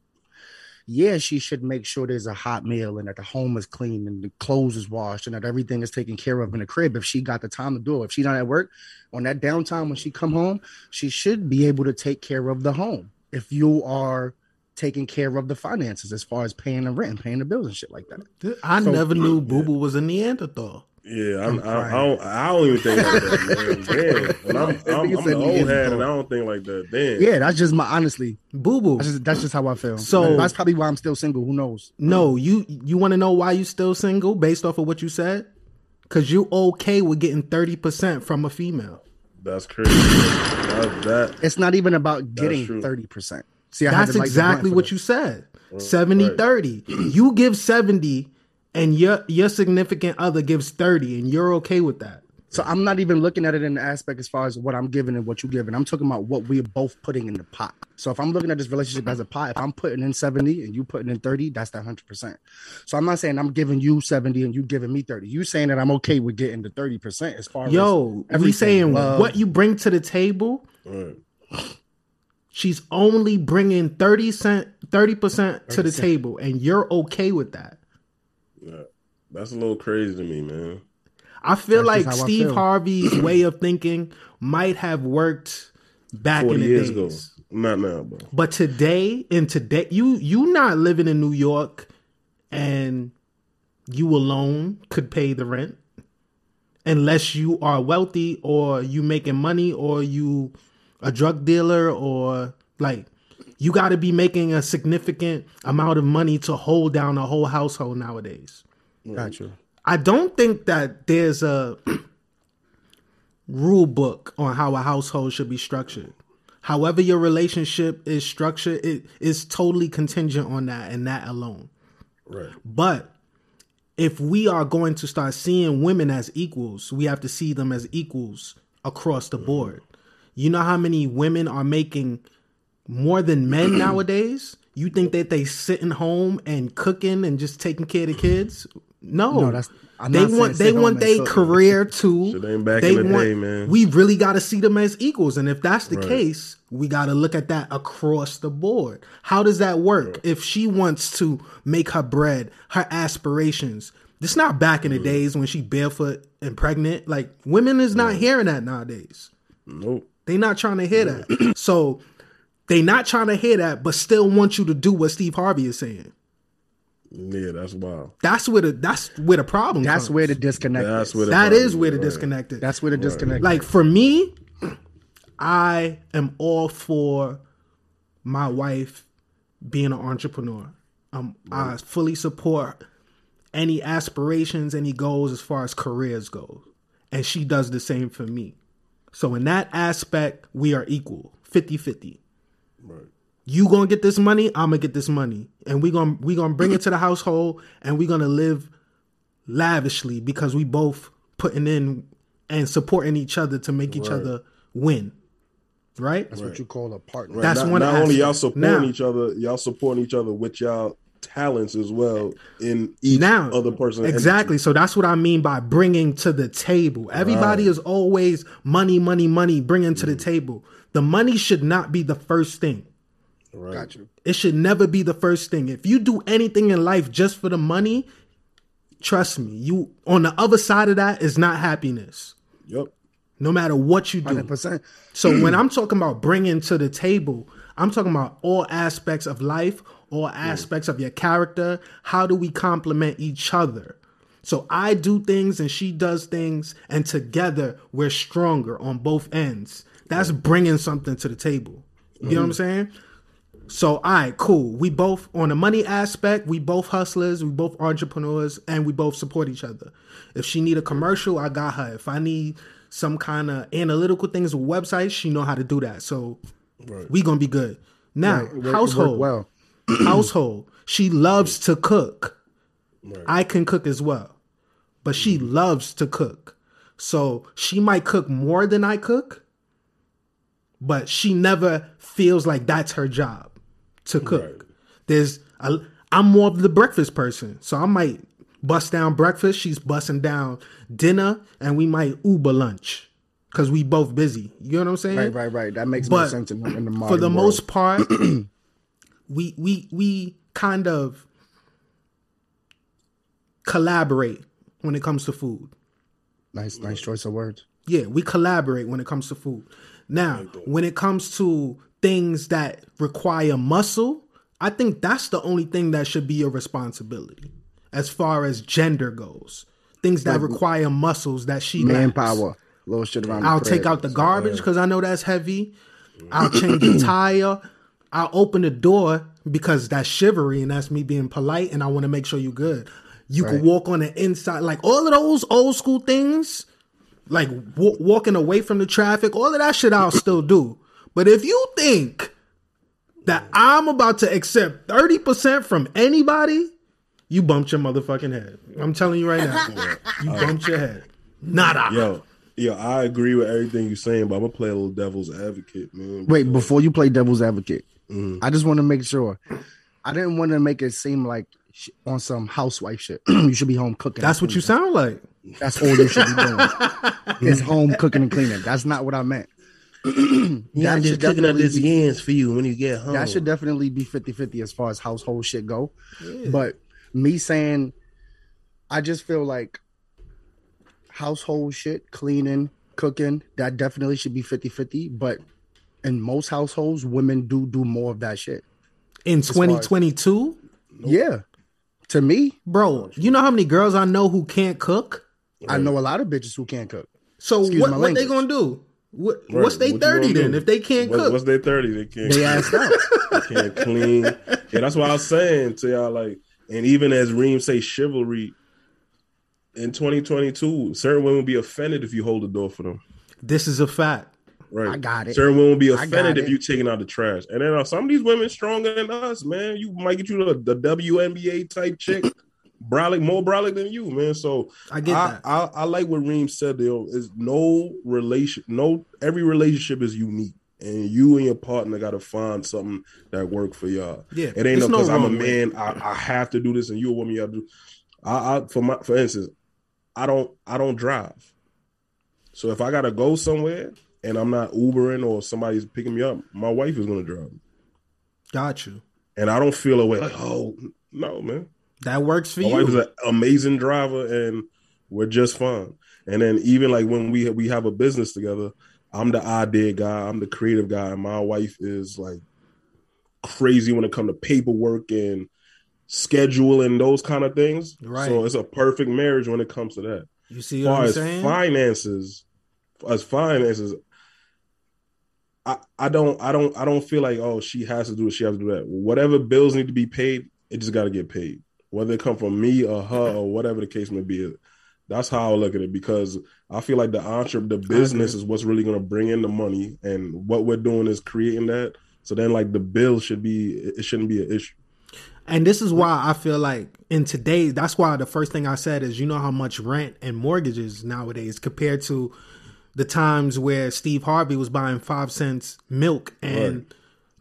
yeah, she should make sure there's a hot meal and that the home is clean and the clothes is washed and that everything is taken care of in the crib. If she got the time to do it, if she's not at work on that downtime when she come home, she should be able to take care of the home. If you are taking care of the finances as far as paying the rent and paying the bills and shit like that. I So- never knew Boo Boo was a Neanderthal. Yeah, I'm, I, I, crying. don't. I don't even think like that, man. Damn, and I'm, That I'm, I'm an old Neanderthal. head, and I don't think like that. Damn. Yeah, that's just my honestly. Boo Boo. That's just, that's just how I feel. So- that's probably why I'm still single. Who knows? No, you you want to know why you still single based off of what you said? Cause you okay with getting thirty percent from a female. That's crazy. That, that It's not even about getting thirty percent. See, That's to light the exactly what you said. 70 right. 30. You give 70 and your your significant other gives 30 and you're okay with that. So I'm not even looking at it in the aspect as far as what I'm giving and what you're giving. I'm talking about what we're both putting in the pot. So if I'm looking at this relationship as a pot, if I'm putting in 70 and you putting in 30, that's that 100%. So I'm not saying I'm giving you 70 and you giving me 30. You saying that I'm okay with getting the 30% as far as. Yo, as we saying love. what you bring to the table, right. She's only bringing 30 cent 30% to the table and you're okay with that. Yeah. That's a little crazy to me, man. I feel That's like just how I Steve feel. Harvey's way of thinking might have worked back in Forty the years days. ago, not now, bro. But today, in today, you you not living in New York, and you alone could pay the rent, unless you are wealthy or you making money or you a drug dealer or like you got to be making a significant amount of money to hold down a whole household nowadays. Got you. I don't think that there's a rule book on how a household should be structured. However, your relationship is structured, it is totally contingent on that and that alone. Right. But if we are going to start seeing women as equals, we have to see them as equals across the board. You know how many women are making more than men nowadays? You think that they sitting home and cooking and just taking care of the kids? No, No, that's- I'm they want they want their career too. Back they in the want, day, man. We really got to see them as equals, and if that's the Right. case, we got to look at that across the board. How does that work? If she wants to make her bread, her aspirations. It's not back in the mm-hmm. days when she barefoot and pregnant. Like women is not hearing that nowadays. Nope. They not trying to hear that. so they not trying to hear that, but still want you to do what Steve Harvey is saying. Yeah, that's wild. That's where the that's where the problem. That's comes. where the disconnect. That's is. where the that problem is where the right. disconnect is. That's where the disconnect. like for me, I am all for my wife being an entrepreneur. Um, I fully support any aspirations, any goals as far as careers go, and she does the same for me. So in that aspect, we are equal, 50-50. You gonna get this money, I'm gonna get this money, and we gonna we gonna bring it to the household, and we gonna live lavishly because we both putting in and supporting each other to make each other win. Right? That's what you call a partner. Right. That's not, one Not only y'all supporting Now- each other, y'all supporting each other with y'all talents as well in each now other person. exactly so that's what i mean by bringing to the table everybody is always money money money bringing to the Mm. table the money should not be the first thing Right. Got you. it should never be the first thing if you do anything in life just for the money trust me you on the other side of that is not happiness Yep. no matter what you do Hundred percent. So when I'm talking about bringing to the table, I'm talking about all aspects of life, all aspects of your character. How do we complement each other? So I do things and she does things, and together we're stronger on both ends. That's bringing something to the table. You know what I'm mm-hmm. saying? So, all right, cool. We both on the money aspect, we both hustlers, we both entrepreneurs, and we both support each other. If she need a commercial, I got her. If I need some kind of analytical things with websites, she know how to do that. So we gonna be good. Now, Right, work- it work household, well. Household. She loves to cook. I can cook as well, but she mm-hmm. loves to cook. So she might cook more than I cook, but she never feels like that's her job to cook. There's a, I'm more of the breakfast person, so I might bust down breakfast. She's busting down dinner, and we might Uber lunch because we both busy. You know what I'm saying? Right, right, right. That makes more sense in, in the modern for the world. most part, we we we kind of collaborate when it comes to food. Nice, nice choice of words. Yeah, we collaborate when it comes to food. Now, when it comes to things that require muscle, I think that's the only thing that should be your responsibility as far as gender goes. Things that require muscles that she lacks. Manpower, little shit around. I'll the take out the garbage because I know that's heavy. I'll change the tire. I'll open the door because that's shivery and that's me being polite and I want to make sure you're good. You can walk on the inside, like all of those old school things, like wa- walking away from the traffic, all of that shit I'll still do. But if you think that I'm about to accept 30% from anybody, you bumped your motherfucking head. I'm telling you right now. You bumped your head. Nada. Yo, yo, I agree with everything you're saying, but I'm gonna play a little devil's advocate, man. Wait, before you play devil's advocate, Mm. I just want to make sure. I didn't want to make it seem like sh- on some housewife shit. you should be home cooking. That's what you sound like. That's all you should be doing. is home cooking and cleaning. That's not what I meant. Yeah, I'm just should cooking up definitely this be- yams for you when you get home. That should definitely be 50-50 as far as household shit go. But me saying I just feel like household shit, cleaning, cooking, that definitely should be 50-50. But in most households, women do do more of that shit. In far as- 2022, Yeah. To me, bro, you know how many girls I know who can't cook? I know a lot of bitches who can't cook. So Excuse what, what they gonna do? What, Right, what's they what 30 then do? if they can't What- cook? What's their 30? They can't. They asked out. they can't clean. Yeah, that's what I was saying to y'all. Like, and even as Reem say, chivalry in 2022, certain women will be offended if you hold the door for them. this is a fact. Right. I got it. Certain women will be offended if you taking out the trash. And then uh, some of these women stronger than us, man. You might get you the, the WNBA type chick, brolic, more brolic than you, man. So I get I, that. I, I like what Reem said. There is no relation, no every relationship is unique, and you and your partner got to find something that work for y'all. Yeah, it ain't there's no because I'm a man. I, I have to do this, and you a woman. You have to. do I, I for my for instance, I don't I don't drive. So if I gotta go somewhere and I'm not Ubering or somebody's picking me up, my wife is gonna drive me. Got you. And I don't feel away like, oh no, man. That works for My you. My wife is an amazing driver and we're just fine. And then even like when we we have a business together, I'm the idea guy, I'm the creative guy, and my wife is like crazy when it comes to paperwork and schedule and those kind of things. Right. So it's a perfect marriage when it comes to that. you see As as saying? finances, as finances, I, I don't I don't I don't feel like oh she has to do it, she has to do that. Whatever bills need to be paid, it just got to get paid, whether it come from me or her or whatever the case may be. That's how I look at it because I feel like the entrepreneur the business is what's really going to bring in the money, and what we're doing is creating that. So then, like the bill should be it shouldn't be an issue. And this is why I feel like in today, that's why the first thing I said is you know how much rent and mortgages nowadays compared to the times where Steve Harvey was buying five cents milk and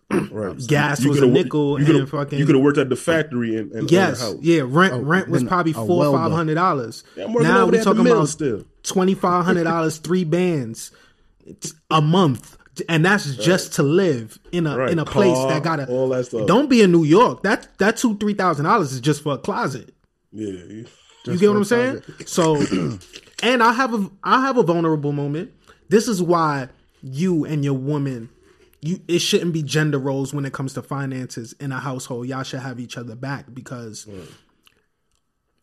Right. gas You was a nickel you and fucking You could have worked at the factory and, and yes, house. yeah. Rent Oh, rent was probably four welder. five hundred dollars. Now we there at the talking about still. twenty five hundred dollars, three bands a month, and that's just to live in a Right. in a place Car, that gotta. all that stuff. Don't be in New York. That that two three thousand dollars is just for a closet. Yeah. you- you get what I'm saying? So, and I have a I have a vulnerable moment. This is why you and your woman, you it shouldn't be gender roles when it comes to finances in a household. Y'all should have each other back because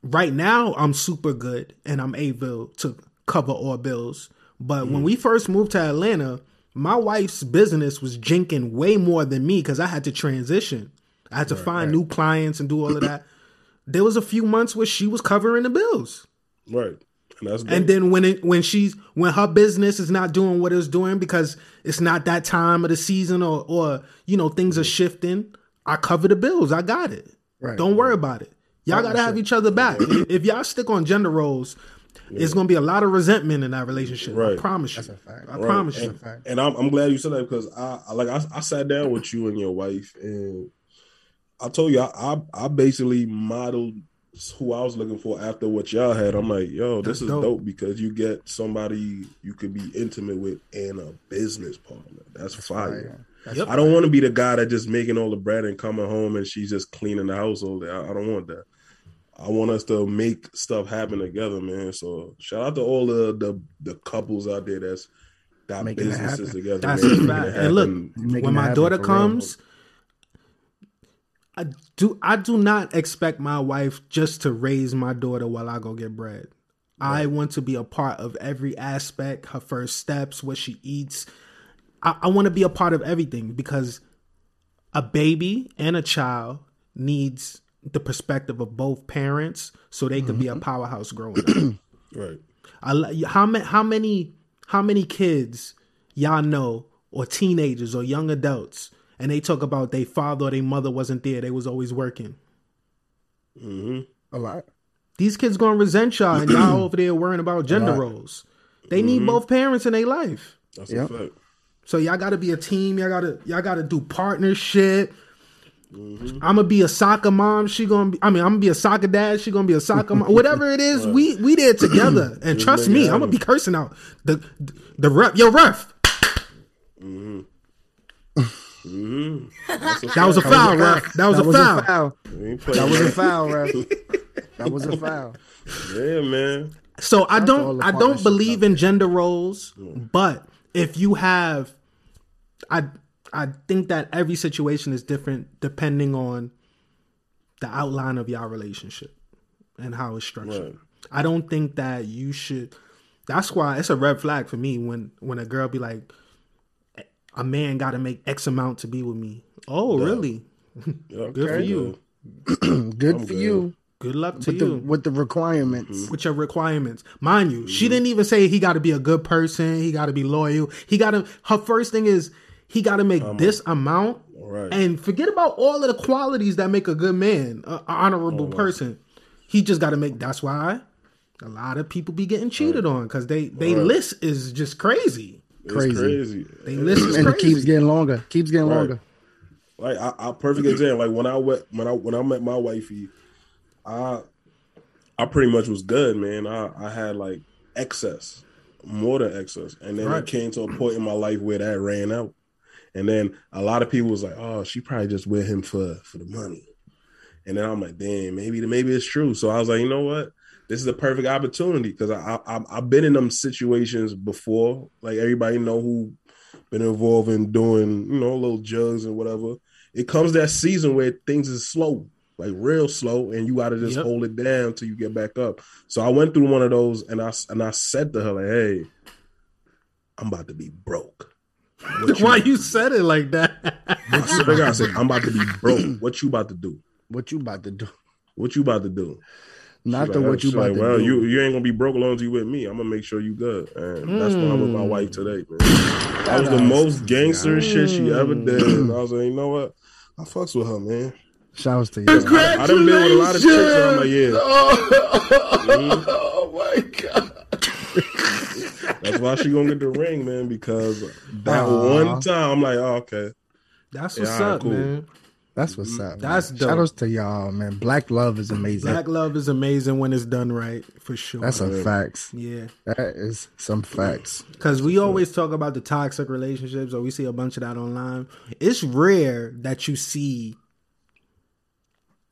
right now I'm super good and I'm able to cover all bills. But when mm. we first moved to Atlanta, my wife's business was jinking way more than me because I had to transition. I had to find new clients and do all of that. there was a few months where she was covering the bills. Right. And that's And then when it when she's when her business is not doing what it's doing because it's not that time of the season or or you know things are shifting, I cover the bills. I got it. Right. Don't worry about it. Y'all gotta have each other back. if if y'all stick on gender roles, it's gonna be a lot of resentment in that relationship. I promise you. That's a fact. I Right. promise and, you. And I'm, I'm glad you said that because I, I like I, I sat down with you and your wife and I told you I, I I basically modeled who I was looking for after what y'all had. I'm like, yo, this That's is dope. dope. because you get somebody you could be intimate with and a business partner. That's, fire. Yep. I don't want to be the guy that just making all the bread and coming home and she's just cleaning the household. I, I don't want that. I want us to make stuff happen together, man. So shout out to all the the, the couples out there that's got Making businesses together. That's man, a fact. And look, when my daughter comes. real. I do I do not expect my wife just to raise my daughter while I go get bread. I want to be a part of every aspect, her first steps, what she eats. I, I want to be a part of everything because a baby and a child needs the perspective of both parents so they can be a mm-hmm. powerhouse growing up. right. I how many how many how many kids y'all know or teenagers or young adults and they talk about their father or their mother wasn't there they was always working A lot. these kids gonna resent y'all and y'all over there worrying about gender roles they need both parents in their life That's Yep. a fact. so y'all gotta be a team y'all gotta y'all gotta do partnership I'm gonna be a soccer mom. She gonna be. I mean, I'm gonna be a soccer dad. She gonna be a soccer mom. Whatever it is, we we there together. And trust me, I'm gonna be cursing out the the ref. Yo, ref. That was a foul, ref. That was, That a, was foul. a foul. We ain't playing That was a foul, ref. That was a foul. Yeah, man. So I don't I don't believe in gender roles, but if you have I I think that every situation is different depending on the outline of your relationship and how it's structured. Right. I don't think that you should that's why it's a red flag for me when when a girl be like a man got to make x amount to be with me. Oh, really? Yeah, Good for I'm you. Good for good. you. Good luck to with you the with the requirements. with your requirements. Mind you, Mm-hmm. she didn't even say he got to be a good person. He got to be loyal. He got to. Her first thing is he got to make this amount, Right. and forget about all of the qualities that make a good man, an a honorable person. He just got to make. That's why a lot of people be getting cheated on because they they Right. list is just crazy. It's Crazy. crazy. They listen And it keeps getting longer. Keeps getting Right. longer. Like I, I perfect example. Like when I went when I when I met my wifey, I I pretty much was good, man. I, I had like excess, more than excess, and then Right. it came to a point in my life where that ran out, and then a lot of people was like, "Oh, she probably just with him for for the money," and then I'm like, "Damn, maybe maybe it's true." So I was like, "You know what? This is a perfect opportunity because I, I I've been in them situations before. Like everybody know who been involved in doing you know little jugs and whatever. It comes that season where things is slow, like real slow, and you got to just Yep. hold it down till you get back up. So I went through one of those, and I and I said to her like, "Hey, I'm about to be broke." What Why you said it like that? I swear to God, I said, I'm about to be broke. What you about to do? What you about to do? What you about to do? Not She's the like, what you she's about like, to well, do. you you ain't gonna be broke as long as you with me. I'm gonna make sure you good, and that's why I'm with my wife today, man. That was the most gangster shit she ever did, and I was like, you know what? I fucks with her, man. Shouts to you. I, I done been with a lot of chicks, and I'm like, yeah. Mhm. Oh my god. That's why she gonna get the ring, man. Because that Aw. one time, I'm like, oh, okay. That's what's alright, up, cool. man. That's what's mm, up. That's man. dope. Shout outs to y'all, man. Black love is amazing. Black love is amazing when it's done right, for sure. That's some facts. yeah. That is some facts. Because we always talk about the toxic relationships, or we see a bunch of that online. It's rare that you see,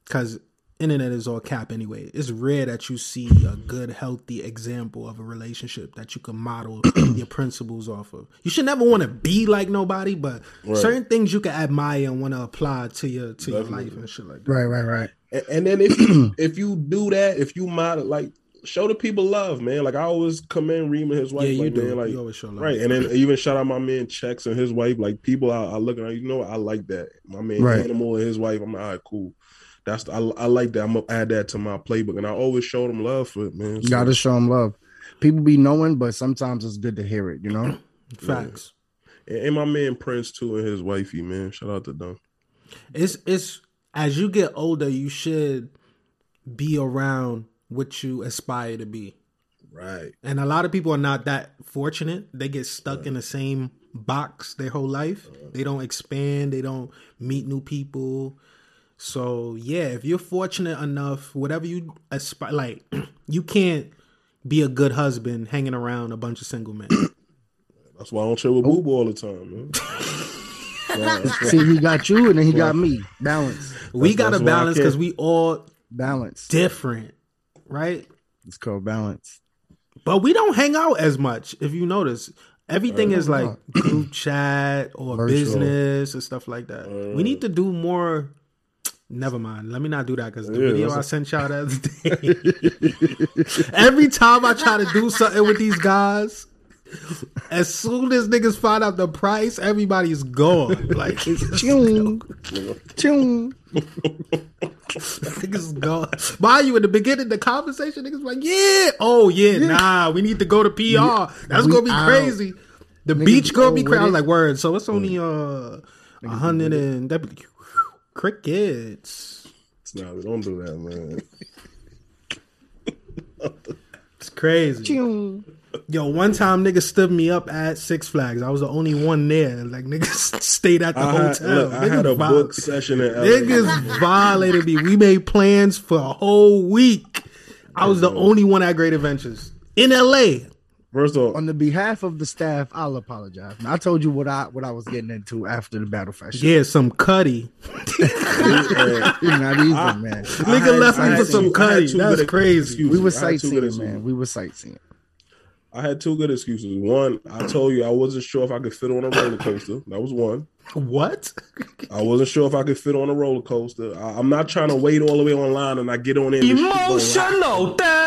because internet is all cap anyway. It's rare that you see a good, healthy example of a relationship that you can model your principles off of. You should never want to be like nobody, but certain things you can admire and want to apply to your to your life and shit like that. Right, right, right. And, and then if you if you do that, if you model like show the people love, man. Like I always commend Reem and his wife. Yeah, you like, do. Man, like You always show love. right. And then even shout out my man Chex and his wife. Like people, I, I look at, you know. I like that. My man Right. Animal and his wife. I'm like, all right, cool. That's I, I like that. I'm gonna add that to my playbook, and I always show them love for it, man. You So, gotta show them love. People be knowing, but sometimes it's good to hear it, you know? Facts. and, and my man Prince too, and his wifey, man. Shout out to them. it's it's as you get older, you should be around what you aspire to be. Right. And a lot of people are not that fortunate. They get stuck in the same box their whole life. Uh-huh. They don't expand, they don't meet new people. So, yeah, if you're fortunate enough, whatever you aspire like you can't be a good husband hanging around a bunch of single men. That's why I don't chill with Boo Boo all the time, man. Yeah, See, he got you and then he got me. Balance. we got to that's why I balance cuz we all Balance. different, right? It's called balance. But we don't hang out as much. If you notice, everything uh, is like group chat or Virtual. business and stuff like that. we uh. need to do more. Never mind. Let me not do that because the Yeah, video I sent y'all the other day. Every time I try to do something with these guys, as soon as niggas find out the price, everybody's gone. Like Chung. Chung. niggas gone. Mind you, in the beginning, the conversation, niggas like, yeah, oh yeah, nah, we need to go to PR. That's we gonna be out. crazy. The Niggas beach be gonna be cool crazy. I was like, word. So it's only uh a hundred and that be- crickets. No, don't do that, man. It's crazy. Chung. Yo, one time niggas stood me up at Six Flags. I was the only one there. Like niggas stayed at the I had, hotel. look, I had Niggas a vi- book session in LA. Niggas violated me. We made plans for a whole week. I was the only one at Great Adventures in LA. First off, On the behalf of the staff, I'll apologize. I told you what I what I was getting into after the battle fashion. Yeah, some cutty. You're not even, man. Nigga had- left I me for some two- I had cutty. two That's crazy. We were I had two good sightseeing, man. We were sightseeing. I had two good excuses. One, I told you I wasn't sure if I could fit on a roller coaster. That was one. What? I wasn't sure if I could fit on a roller coaster. I, I'm not trying to wait all the way online and I get on in. Emotional, damn it. This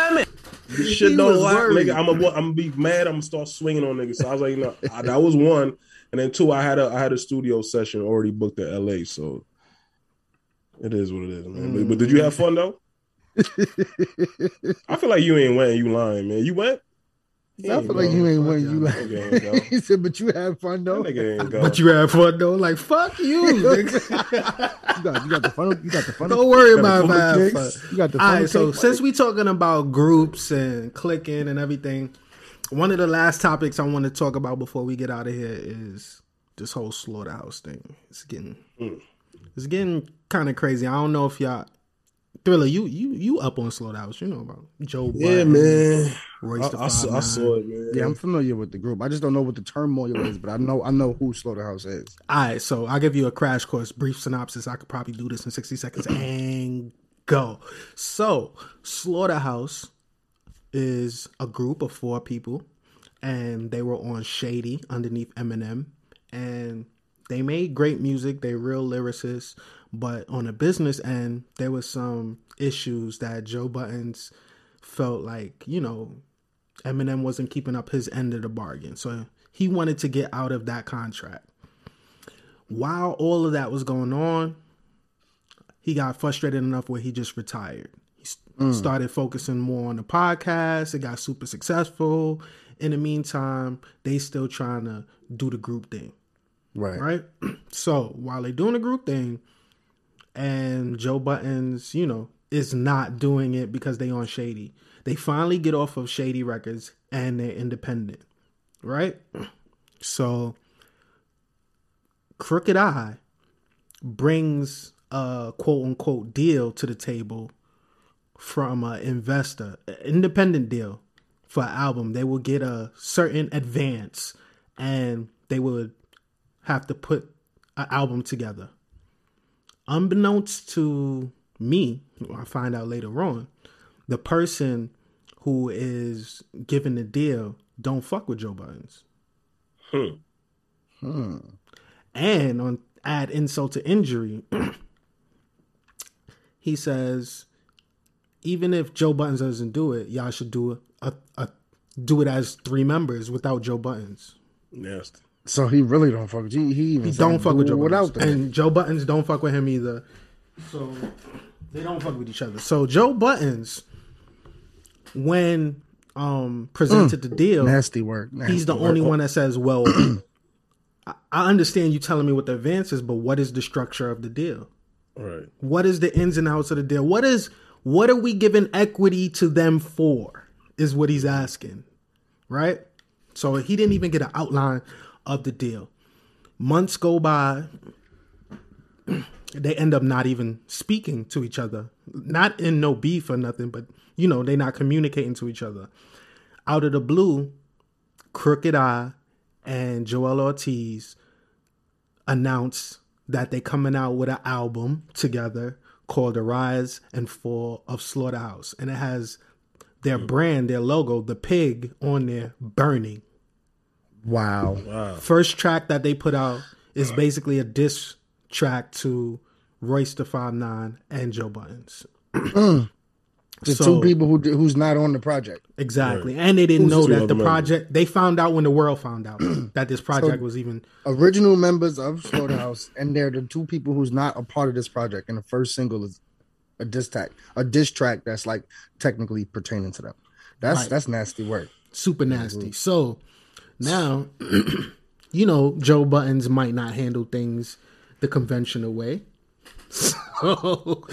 shit don't worried. nigga. I'm gonna I'm gonna be mad. I'm gonna start swinging on niggas. So I was like, you know, I, that was one. And then two, I had a I had a studio session already booked at LA. So it is what it is, man. But, but did you have fun though? I feel like you ain't went. You lying, man. You went. He I feel like you ain't Fuck win. You like Nigga he said, but you had fun though. nigga ain't go. But you had fun though. Like fuck you. nigga. You got, you got the fun. You got the fun. Don't worry about the my fun. You got the All funnel right, so cake, since buddy. we talking about groups and clicking and everything, one of the last topics I want to talk about before we get out of here is this whole slaughterhouse thing. It's getting hmm. it's getting kind of crazy. I don't know if y'all Thriller, you you you up on slaughterhouse? You know about Joe? Yeah, Budden, man. Royce I, the I, saw, I saw it, man. yeah, I'm familiar with the group. I just don't know what the turmoil is, but I know I know who Slaughterhouse is. All right, so I'll give you a crash course, brief synopsis. I could probably do this in 60 seconds and go. So, Slaughterhouse is a group of four people, and they were on Shady underneath Eminem, and they made great music. They real lyricists, but on a business end, there was some issues that Joe Buttons felt like, you know, Eminem wasn't keeping up his end of the bargain. So he wanted to get out of that contract. While all of that was going on, he got frustrated enough where he just retired. He s- hmm. started focusing more on the podcast. It got super successful. In the meantime, they still trying to do the group thing Right. right? So while they're doing the group thing, and Joe Buttons, you know, is not doing it because they on Shady. They finally get off of Shady Records and they're independent, right? So Crooked I brings a quote unquote deal to the table from an investor, independent deal for an album. They will get a certain advance and they would have to put an album together. Unbeknownst to me, I find out later on, the person who is giving the deal don't fuck with Joe Buttons. Hmm. Hmm. And on add insult to injury, he says, even if Joe Buttons doesn't do it, y'all should do it, a, a, do it as three members without Joe Buttons. Nasty. So he really don't fuck with you. He even He don't fuck with Joe without Buttons. And Joe Buttons don't fuck with him either. So they don't fuck with each other. So Joe Buttons, when um presented the deal, Nasty work. Nasty he's the work. only one that says, Well, I- I understand you telling me what the advance is, but what is the structure of the deal? Right. What is the ins and outs of the deal? What is what are we giving equity to them for? Is what he's asking. Right? So he didn't even get an outline of the deal. Months go by. They end up not even speaking to each other. Not in no beef or nothing, but you know, they not communicating to each other. Out of the blue, Crooked I and Joell Ortiz announced that they coming out with an album together called The Rise and Fall of Slaughterhouse. And it has their brand, their logo, the pig on there burning. Wow. First track that they put out is basically a diss track to Royce da 5'9" and Joe Buttons. Mm. The So- two people who who's not on the project. Exactly. And they didn't Who's know that other the members? project they found out when the world found out that this project was even Original members of Slaughterhouse, and they're the two people who's not a part of this project. And the first single is a diss track, a diss track that's like technically pertaining to them. That's Right. that's nasty work. super nasty. So now, you know, Joe Buttons might not handle things the conventional way. So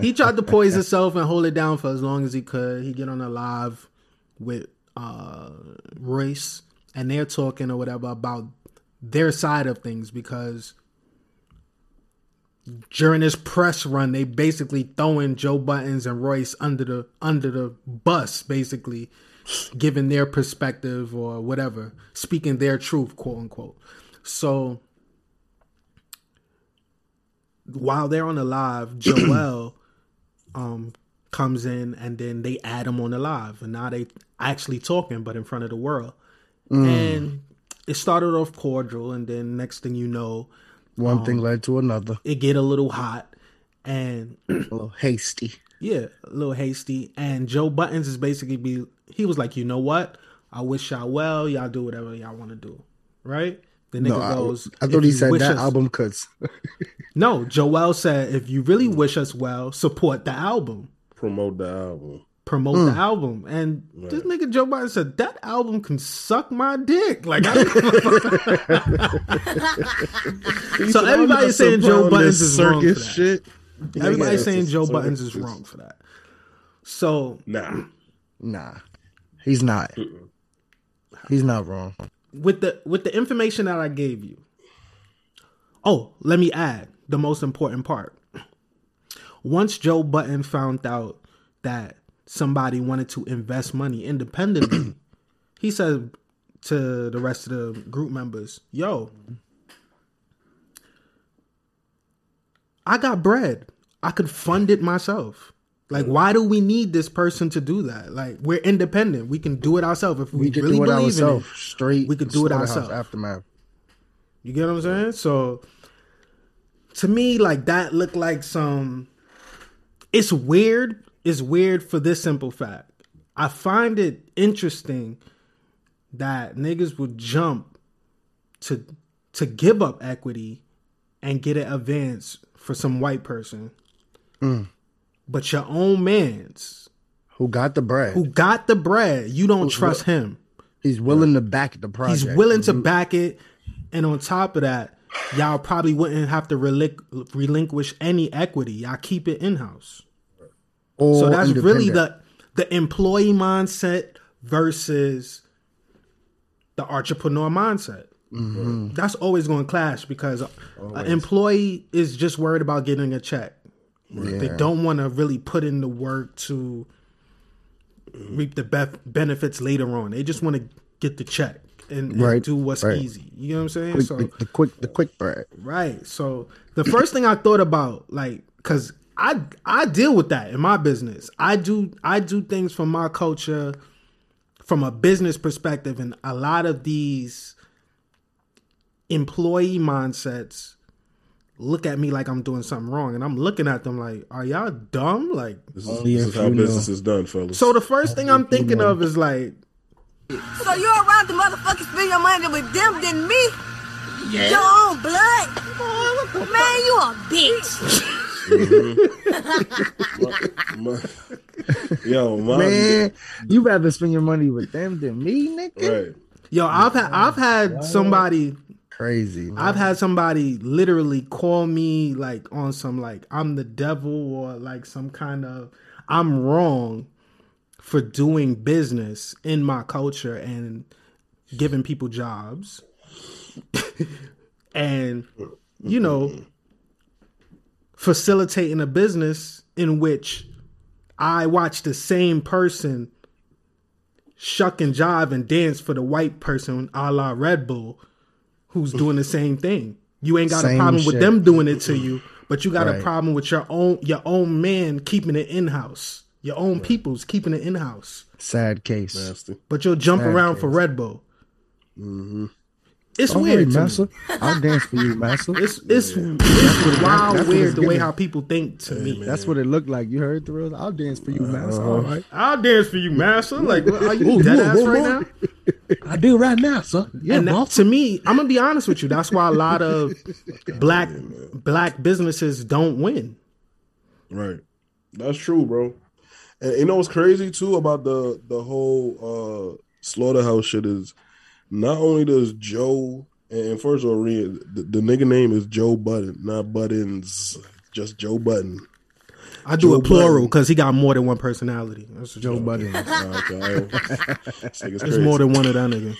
he tried to poise himself and hold it down for as long as he could. He get on a live with uh Royce and they're talking or whatever about their side of things because during this press run they basically throwing Joe Buttons and Royce under the under the bus basically giving their perspective or whatever, speaking their truth, quote unquote. So while they're on the live, Joell um comes in and then they add him on the live and now they actually talking but in front of the world. And it started off cordial and then next thing you know, One thing led to another. it get a little hot and A little hasty. Yeah, a little hasty. And Joe Buttons is basically be he was like, you know what? I wish y'all well. Y'all do whatever y'all want to do, right? The nigga No, goes. I "If thought he said that us-" album cuts. No, Joell said, if you really wish us well, support the album. promote the album. promote the mm. album. And this nigga Joe Budden said that album can suck my dick. Like, I don't He So everybody's saying Joe supplying Buttons is wrong for that. shit. everybody's Yeah, saying Joe Buttons is wrong for that. So Nah, Nah, he's not. He's not wrong. with the with the information that I gave you. Oh, let me add the most important part. Once Joe Budden found out that somebody wanted to invest money independently, he said to the rest of the group members, "Yo, I got bread. I could fund it myself. Like, why do we need this person to do that? Like, we're independent. We can do it ourselves if we, We can really do it believe ourselves. in it. Straight. We could do it ourselves. Aftermath. You get what I'm saying? So to me, like that looked like some it's weird. It's weird for this simple fact. I find it interesting that niggas would jump to to give up equity and get an advance for some white person. Mm. But your own man's Who got the bread? who got the bread, you don't trust him. He's willing to back the project. He's willing to back it, and on top of that, y'all probably wouldn't have to relinqu- relinquish any equity. Y'all keep it in house. So that's really the the employee mindset versus the entrepreneur mindset. Mm-hmm. That's always going to clash because an employee is just worried about getting a check. They don't want to really put in the work to reap the bef- benefits later on. They just want to get the check and, and Right, do what's right. easy. You know what I'm saying? Quick- so the, the quick, the quick bread. Right. So the first thing I thought about, like, cause I I deal with that in my business. I do I do things from my culture from a business perspective, and a lot of these employee mindsets look at me like I'm doing something wrong, and I'm looking at them like, are y'all dumb? Like, this is, this is how you business know. is done, fellas. so the first thing I'm thinking of is like, So you around the motherfuckers spend your money with them than me? Yeah. Your own blood? Man, you a bitch. My- mm-hmm. yo, my Man, you rather spend your money with them than me, nigga? right. yo, I've had I've had somebody Crazy. Man. I've had somebody literally call me like on some like I'm the devil or like some kind of I'm wrong for doing business in my culture and giving people jobs. and you know facilitating a business in which I watch the same person shuck and jive and dance for the white person a la Red Bull who's doing the same thing. You ain't got a Same problem with them doing it to you, but you got a problem with your own your own man keeping it in house. Your own people's keeping it in house. Sad case. Nasty. But you'll jump Sad around for. Red Bull. It's All weird. right, to me. massa. I'll dance for you, massa. It's it's, it's wild that's what weird it's the way how people think to me. That's what it looked like. You heard the real? I'll dance for you, massa. Uh-huh. All right. I'll dance for you, master. Like, what, are you dead ass right now? I do right now, sir. Yeah, and that- to me, I'm gonna be honest with you. That's why a lot of black black businesses don't win. Right. That's true, bro. And you know what's crazy too about the the whole uh slaughterhouse shit is not only does Joe and first of all, the, the nigga name is Joe Budden, not Buttons, just Joe Budden. I do Joe a plural because he got more than one personality. That's a Joe joke. Budden. Ah, okay. It's more than one of that nigga.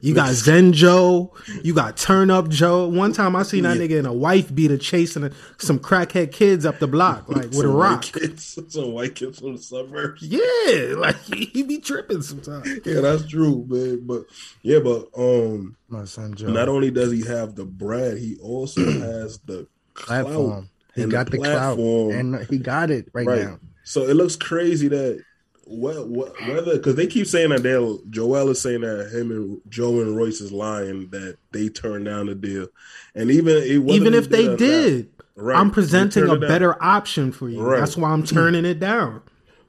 You got Zen Joe, you got Turn Up Joe. One time I seen that nigga and a wife beater chasing a, some crackhead kids up the block, like with a Some rock. White kids, some white kids from the suburbs. Yeah, like he, he be tripping sometimes. Yeah, that's true, man. But yeah, but um, My son Joe. not only does he have the bread, he also has the clout platform. He got the, clout, platform. and he got it right, right. now. So it looks crazy that what, what whether because they keep saying that they'll Joell is saying that him and Joe and Royce is lying that they turned down the deal, and even it- Even if they not, did, right, I'm presenting a better option for you. Right. That's why I'm turning it down.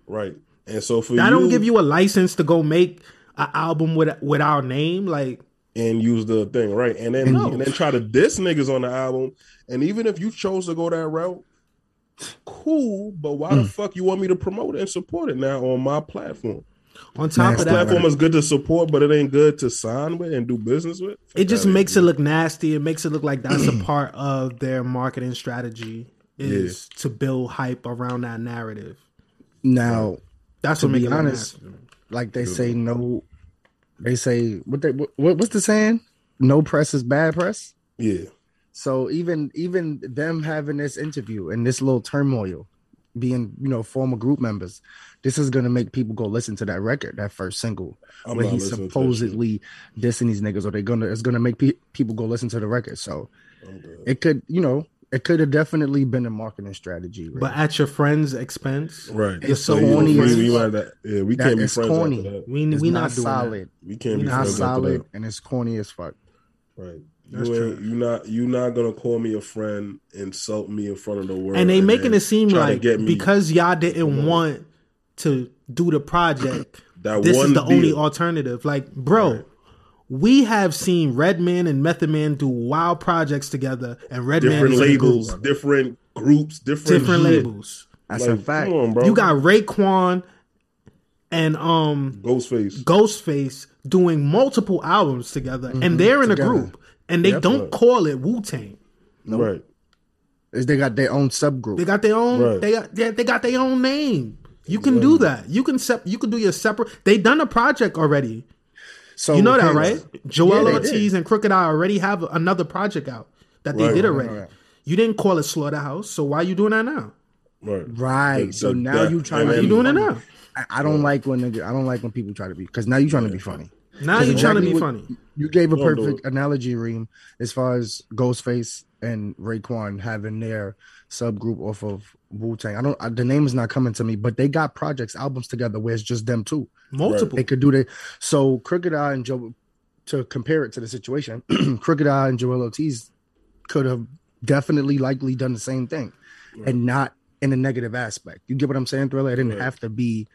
right. And so for That you, don't give you a license to go make an album with with our name. Like and use the thing right, and then No. and then try to diss niggas on the album, and even if you chose to go that route, cool, but why Hmm. the fuck you want me to promote it and support it now on my platform? On top This of that, platform is good to support, but it ain't good to sign with and do business with. Fuck it just makes it look nasty. It makes it look like that's a part of their marketing strategy is to build hype around that narrative. Now, That's to what makes be honest, like they say, no. They say what they what, what's the saying? No press is bad press. Yeah, So even even them having this interview and this little turmoil, being you know former group members, this is gonna make people go listen to that record, that first single, I'm where he's listening to that supposedly dissing these niggas, or they're gonna it's gonna make pe- people go listen to the record. So oh, it could you know it could have definitely been a marketing strategy. Right? But at your friend's expense, right. You're so corny we- as we fuck. not- yeah, we That can't be is friends corny. after that. we we not, not, doing solid. We can't be Not friends after solid, and it's corny as fuck. Right. That's you ain't you not you not gonna call me a friend, insult me in front of the world. And they making it seem like get because y'all didn't want to do the project, That this is one the only alternative. Like, bro. We have seen Redman and Method Man do wild projects together, and Redman different is in a group. labels, different groups, different different shit. labels. That's a fact. Come on, bro. You got Raekwon and um Ghostface. Ghostface doing multiple albums together, and they're in Together. a group, and they Yep. don't call it Wu Tang. Right. Is they got their own subgroup. They got their own. Right. They got. They, they got their own name. You can do that. You can sep- You can do your separate. They done a project already. So You know that, right? Joell Yeah, they Ortiz did. and Crooked I already have another project out that they Right. did already. right. You didn't call it Slaughterhouse, so why are you doing that now? Right. Right. The- so the- now that- you trying and to Why then- you doing it now? I, I don't like when nigga, I don't like when people try to be because now you're trying to be funny. Now That's you trying to exactly be what- funny. You gave a perfect analogy, Reem, as far as Ghostface and Raekwon having their subgroup off of Wu Tang. I don't. I, the name is not coming to me, but they got projects, albums together where it's just them two. Multiple. They could do that. So Crooked I and Joe, to compare it to the situation, Crooked I and Joell Ortiz could have definitely likely done the same thing, and not in a negative aspect. You get what I'm saying, Thriller? It didn't have to be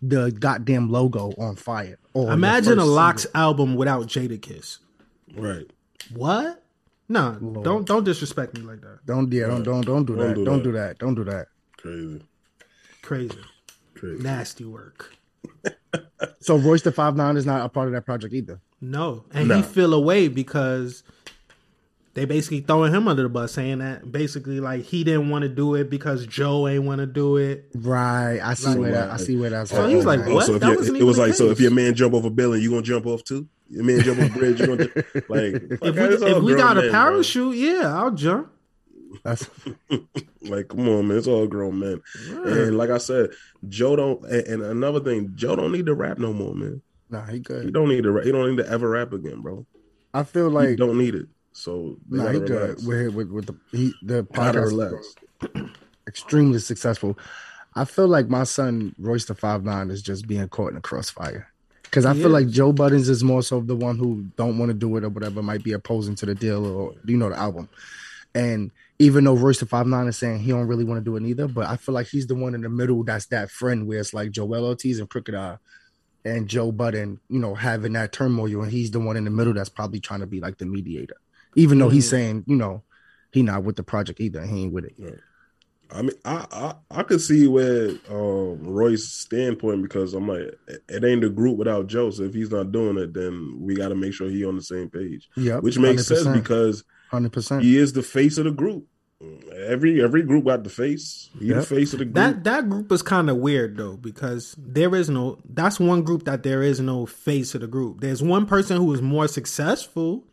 the goddamn logo on fire. Or Imagine a first LOX single. album without Jadakiss. Right. What? No, Lord. don't don't disrespect me like that. Don't yeah, don't don't don't do Don't that. do don't that. do that. Don't do that. Crazy. Crazy, Crazy. nasty work. So Royce da 5'9" is not a part of that project either. No, and No. he feel away because they basically throwing him under the bus, saying that basically like he didn't want to do it because Joe ain't want to do it. Right. I see where that I see where that's So he's like, oh, going. what? So if That your- wasn't it was like, the so if your man jump off a building, you gonna jump off too? Your man jump off a bridge, you gonna ju- like? If we, if we grown got a men, bro. parachute, yeah, I'll jump. That's Like, come on, man, it's all grown men. And like I said, Joe don't. And, and another thing, Joe don't need to rap no more, man. nah, he He don't need to. Rap. He don't need to ever rap again, bro. I feel He like don't need it. So they nah, he gotta good. With, with with the he the Gotta podcast extremely successful. I feel like my son Royce da 5'9" is just being caught in a crossfire. Because I feel like. Joe Budden is more so the one who don't want to do it or whatever, might be opposing to the deal or you know the album. And even though Royce da 5'9" is saying he don't really want to do it neither, but I feel like he's the one in the middle that's that friend where it's like Joell Ortiz and Crooked I and Joe Budden, you know, having that turmoil, and he's the one in the middle that's probably trying to be like the mediator. Even though he's Mm. saying, you know, he not with the project either. He ain't with it. I mean, I I, I could see where um, Roy's standpoint because I'm like, it- it ain't a group without Joe. So if he's not doing it, then we got to make sure he on the same page. Yeah, which makes sense 100%. because Hundred percent. he is the face of the group. Every every group got the face. He the face of the group. That that group is kind of weird though because there is no. That's one group that there is no face of the group. There's one person who is more successful,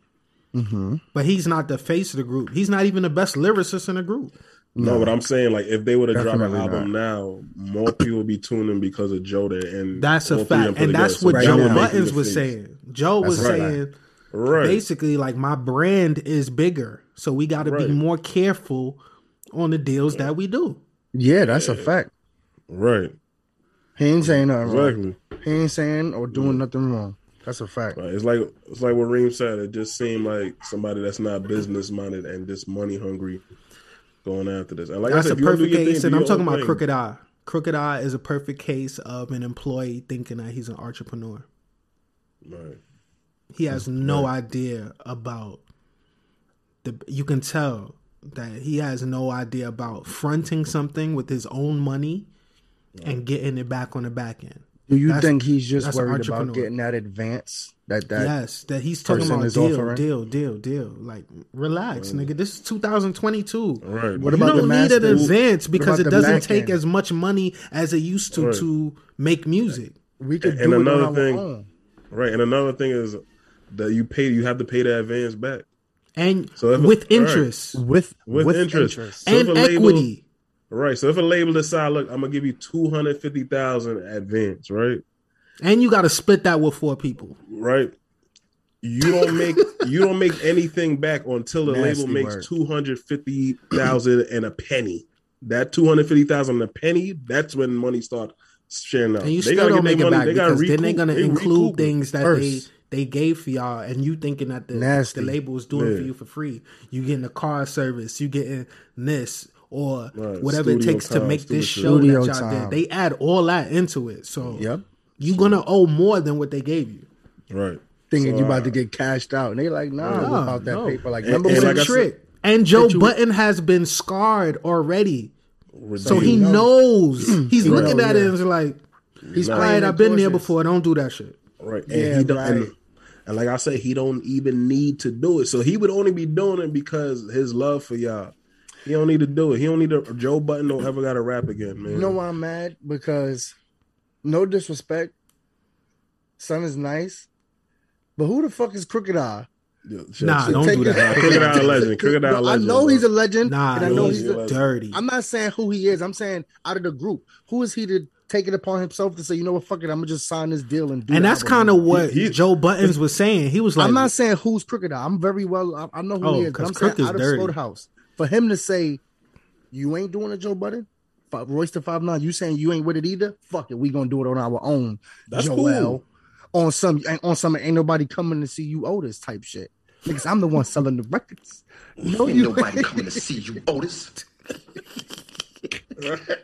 Mm-hmm. but he's not the face of the group. He's not even the best lyricist in the group. No, but I'm saying like if they would have dropped an Definitely album now, more people would be tuning because of Joe there. And That's a all three of them fact, and that's together. what So Joe Joe would Buttons was face. saying. Joe was right. saying Right. basically like my brand is bigger, so we got to Right. be more careful on the deals that we do. Yeah, that's a fact. Right. He ain't saying nothing wrong. Exactly. He ain't saying or doing nothing wrong. That's a fact. Right. It's like it's like what Reem said. It just seemed like somebody that's not business minded and just money hungry going after this. Like That's I a said, if you wanna do perfect your thing, case, and I'm talking about thing. Crooked I. Crooked I is a perfect case of an employee thinking that he's an entrepreneur. Right. He has no idea about the. You can tell that he has no idea about fronting something with his own money and getting it back on the back end. Do you That's- think he's just worried about getting that advance? That that yes, that he's talking about deal, offering? deal, deal, deal. Like, relax, nigga. This is 2022. Right. What you about the don't need an masters? advance because it doesn't take end? as much money as it used to Right. to make music. we could And do it another on thing- our own. Right. And another thing is that you pay you have to pay the advance back. And So if- with right. interest with With, with, interest. interest. So if and a label- equity. Right. So if a label decide, look, I'm gonna give you two hundred fifty thousand advance, right? And you got to split that with four people. Right. You don't make you don't make anything back until the Nasty label makes word. two hundred fifty thousand and a penny. That two hundred fifty thousand and a penny, that's when money start sharing out. And you They still gotta don't get make their it money- back they gotta because then they're going to they include things that First. they they gave for y'all, and you thinking that the, Nasty. the label is doing Yeah. for you for free. You getting a car service, you getting this or Right. whatever it Studio takes to make this show that y'all time. did. They add all that into it, so Yep. you're gonna owe more than what they gave you. Right. Thinking So, you about uh, to get cashed out, and they like, nah, No, without that no. paper. Like, And- remember and It's when like a I said- trick. And Joe you- Button has been scarred already, so he he knows. He's He looking knows, at it and it's like, he's Nah. right, I've been there before. Don't do that shit. Right. And Yeah, he don't and, right. and like I said, he don't even need to do it. So he would only be doing it because his love for y'all. He don't need to do it. He don't need to Joe Budden don't ever gotta rap again, man. You know why I'm mad? Because no disrespect, son is nice, but who the fuck is Crooked I? Yeah, Nah, shit. don't Take do it- that. Crocodile legend. Crocodile No, legend. I know bro. he's a legend, Nah, and I know he's he's. a A, dirty. I'm not saying who he is. I'm saying out of the group, who is he to take it upon himself to say, you know what, fuck it, I'm gonna just sign this deal and do. It. And that's kind of what He- he- Joe Budden was saying. He was like, I'm not saying who's Crooked I. I'm very well. I, I know who Oh, he is. But 'cause I'm Crook saying is out of dirty. Slaughterhouse for him to say, "You ain't doing it, Joe Budden." Fi- Royce da 5'9". You saying you ain't with it either? Fuck it. We gonna do it on our own. That's Joell. cool. On some on some ain't nobody coming to see you Otis type shit. Niggas, I'm the one selling the records. No, Ain't you nobody coming to see you, Otis.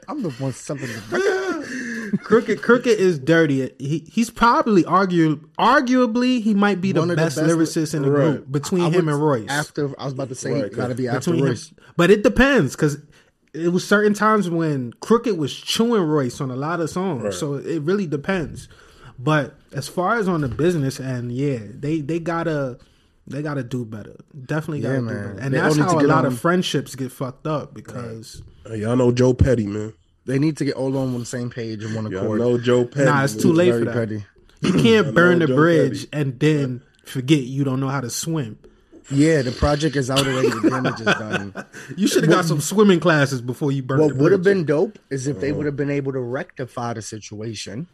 I'm the one selling the records. Crooked. Crooked is dirty. He he's probably argue arguably he might be the One of the best, best- lyricist in the Right. group between I him would- and Royce. After I was about to say, Right, it gotta be after between him, Royce. but it depends because it was certain times when Crooked was chewing Royce on a lot of songs, Right. so it really depends. But as far as on the business end, yeah, they they gotta they gotta do better. Definitely gotta Yeah, do man. better, and They that's how a lot on- of friendships get fucked up because Hey, y'all know Joe Petty, man. They need to get all on the same page and one Y'all accord. know Joe Petty. Nah, it's too late for that. petty. you can't burn the Joe bridge Petty. and then forget you don't know how to swim. Yeah, the project is out already. The damage is done. You should have got some swimming classes before you burned. What would have been dope is if Uh-huh. they would have been able to rectify the situation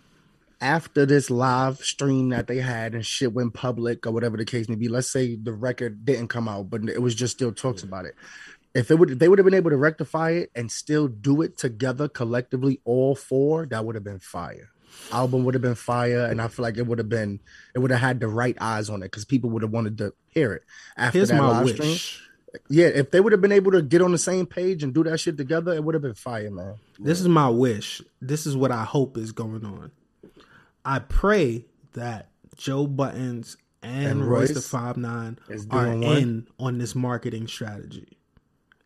after this live stream that they had and shit went public or whatever the case may be. Let's say the record didn't come out, but it was just still talks about it. If it would, if they would have been able to rectify it and still do it together collectively, all four, that would have been fire. Album would have been fire, and I feel like it would have been, it would have had the right eyes on it because people would have wanted to hear it after Here's that my wish. stream. Yeah, if they would have been able to get on the same page and do that shit together, it would have been fire, man. This is my wish. This is what I hope is going on. I pray that Joe Budden and, And Royce da 5'9" are one. in on this marketing strategy,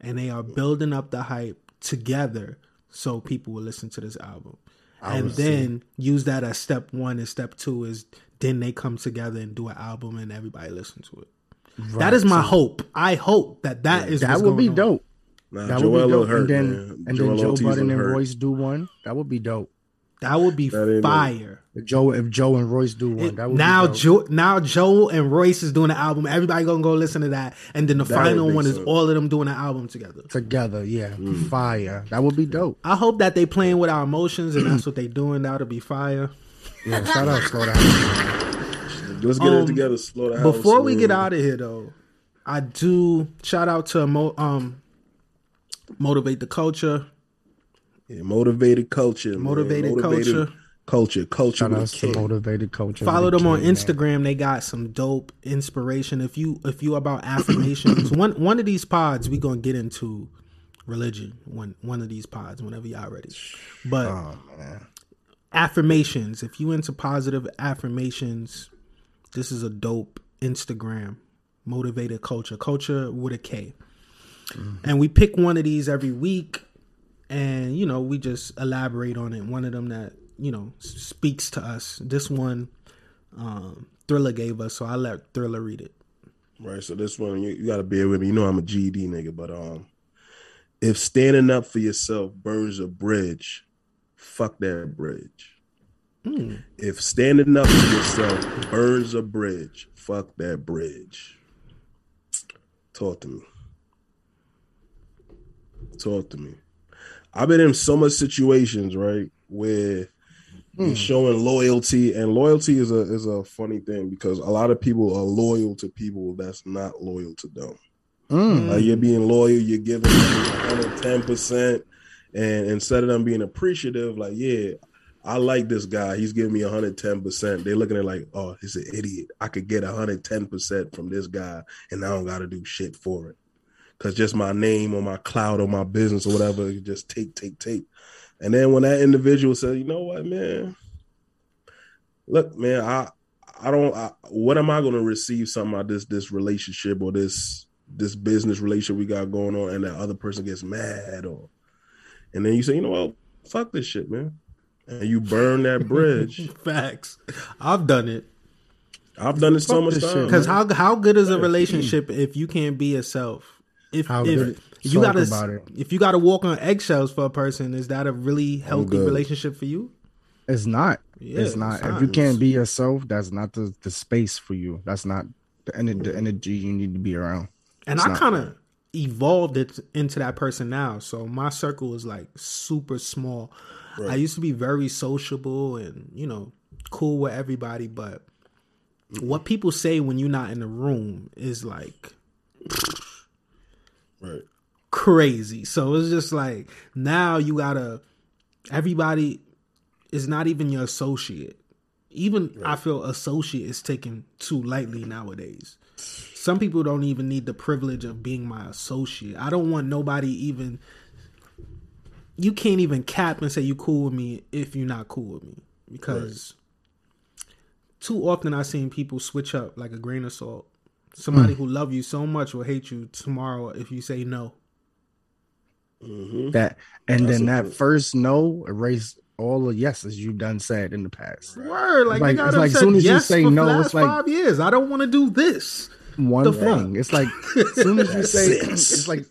and they are building up the hype together so people will listen to this album, and then use that as step one and step two is then they come together and do an album and everybody listen to it. That is my hope. I hope that that is that would be on. dope. Nah, That Joell would be dope. hurt, and then man. and Joell then Joe Ortiz Budden look and hurt. Royce do one. That would be dope. That would be That fire. If Joe if Joe and Royce do one, that would now be. Joe now Joe and Royce is doing an album. Everybody gonna go listen to that, and then the That final make one is all of them doing an album together. together. Yeah, Mm. fire. That would be dope. I hope that they playing with our emotions, and that's what they doing. That'll be fire. Yeah, shout out Slaughterhouse. Let's get Um, it together. Slow the house. Before we get out of here, though, I do shout out to um motivate the culture. Yeah, motivated culture. man. Motivated culture. Culture. Culture. With a K. motivated culture. Follow with a them on K, man. Instagram. They got some dope inspiration. If you if you about affirmations, one one of these pods we gonna get into religion. One one of these pods, whenever y'all ready. But Oh, affirmations. If you into positive affirmations, this is a dope Instagram. Motivated culture. Culture with a K. Mm-hmm. and we pick one of these every week, and you know we just elaborate on it. One of them that you know speaks to us. This one, um, Thriller gave us, so I let Thriller read it. Right. So this one, you, you got to bear with me. You know I'm a GD nigga, but um, if standing up for yourself burns a bridge, fuck that bridge. If standing up for yourself burns a bridge, fuck that bridge. Talk to me. Talk to me. I've been in so much situations, right, where you're showing loyalty, and loyalty is a is a funny thing because a lot of people are loyal to people that's not loyal to them. Mm. Like you're being loyal, you're giving 110 percent, and instead of them being appreciative, like yeah, I like this guy, he's giving me 110 percent. They're looking at it like, oh, he's an idiot. I could get 110 percent from this guy, and I don't got to do shit for it, cause just my name or my cloud or my business or whatever, you just take, take, take. And then when that individual says, you know what, man, look, man, I I don't. I, what am I going to receive something out this this relationship or this this business relationship we got going on, and that other person gets mad or, and then you say, you know what, fuck this shit, man, and you burn that bridge. Facts. I've done it. I've done it so Fuck much time. Because how how good is a relationship if you can't be yourself? If How if you gotta if you gotta walk on eggshells for a person, is that a really healthy relationship for you? It's not. Yeah, it's not. it's If not. you can't be yourself, that's not the, the space for you. That's not the, the energy you need to be around. And It's I kind of evolved it into that person now. So my circle is like super small. I used to be very sociable and you know cool with everybody, but what people say when you're not in the room is like right. crazy. So it's just like now you gotta everybody is not even your associate. Even I feel associate is taken too lightly nowadays. Some people don't even need the privilege of being my associate. I don't want nobody even you can't even cap and say you cool with me if you're not cool with me. Because too often I've seen people switch up like a grain of salt. Somebody hmm. who love you so much will hate you tomorrow if you say no. Mm-hmm. That and That's then that good- first no erase all the yeses you've done said in the past. Word, like, like- nigga, it's I've like said soon as you say no, it's like- five years. I don't want to do this. One The thing. fuck? It's like as soon as you say it. it's like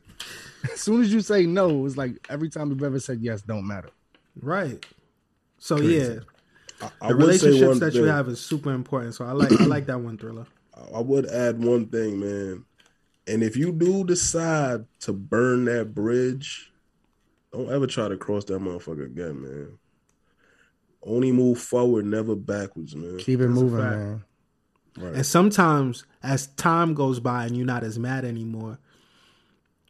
as soon as you say no, it's like every time you've ever said yes don't matter. Right. So yeah, I the relationships one that you have is super important. So I like I like that one thriller. I would add one thing, man. And if you do decide to burn that bridge, don't ever try to cross that motherfucker again, man. Only move forward, never backwards, man. Keep it That's moving, man. Right. And sometimes as time goes by and you're not as mad anymore,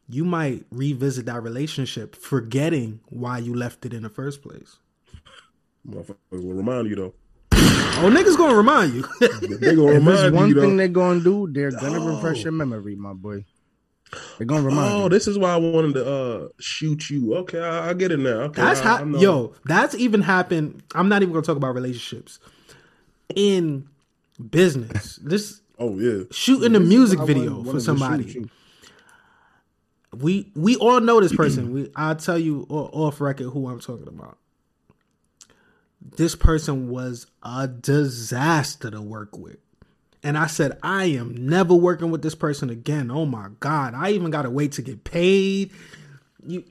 you might revisit that relationship, forgetting why you left it in the first place. Motherfucker will remind you though. Oh, niggas gonna remind you. They gonna If there's remind one you though. thing they're gonna do, they're gonna refresh Oh. your memory, my boy. They're gonna remind Oh, you. this is why I wanted to uh shoot you. Okay, I, I get it now. Okay, That's how I know. yo. That's even happened. I'm not even gonna talk about relationships in business. This Oh yeah. shooting a This is music video wanted- for wanted somebody. We we all know this person. we I'll tell you off record who I'm talking about. This person was a disaster to work with. And I said, I am never working with this person again. Oh my God. I even gotta wait to get paid. You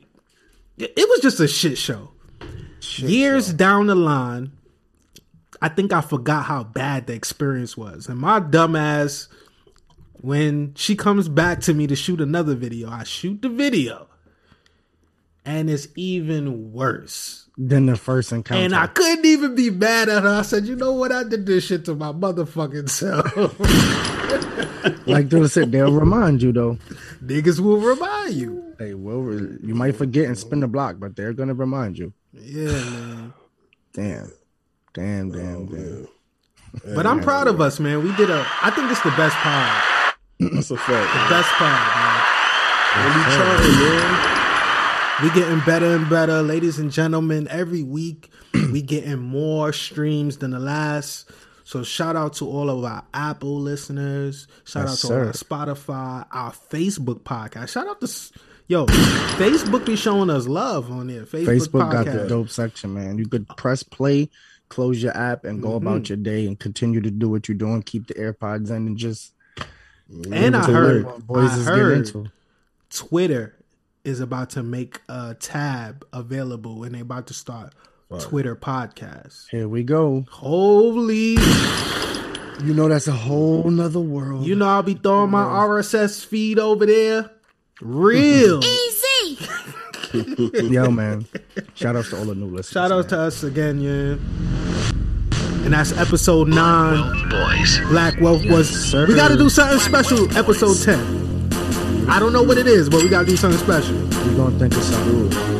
it was just a shit show. Years down the line, I think I forgot how bad the experience was. And my dumbass, when she comes back to me to shoot another video, I shoot the video. And it's even worse. than the first encounter. And I couldn't even be mad at her. I said, you know what? I did this shit to my motherfucking self. like they said, they'll remind you though. Niggas will remind you. They will. re- You might forget and spin the block, but they're gonna remind you. Yeah, man. Damn, damn, damn, Oh, damn. But I'm proud of us, man. We did a I think this is the best pod. That's a fact. The best pod, man. man. We trying, man. We getting better and better, ladies and gentlemen. Every week we getting more streams than the last. So shout out to all of our Apple listeners. Shout Yes, out to sir. our Spotify, our Facebook podcast. Shout out to Yo, Facebook be showing us love on there. Facebook, Facebook got the dope section, man. You could press play, close your app, and go Mm-hmm. about your day and continue to do what you're doing. Keep the AirPods in and just. And I heard, boys I is getting heard. Twitter is about to make a tab available, and they about to start Twitter podcasts. Here we go. Holy, You know that's a whole nother world. you know I'll be throwing my RSS feed over there. Real. Easy. Yo, man. Shout outs to all the new listeners. Shout out to us again, yeah. And that's episode nine. Black Wealth was. sir. We got to do something special. Episode ten. I don't know what it is, but we got to do something special. We're gonna think of something.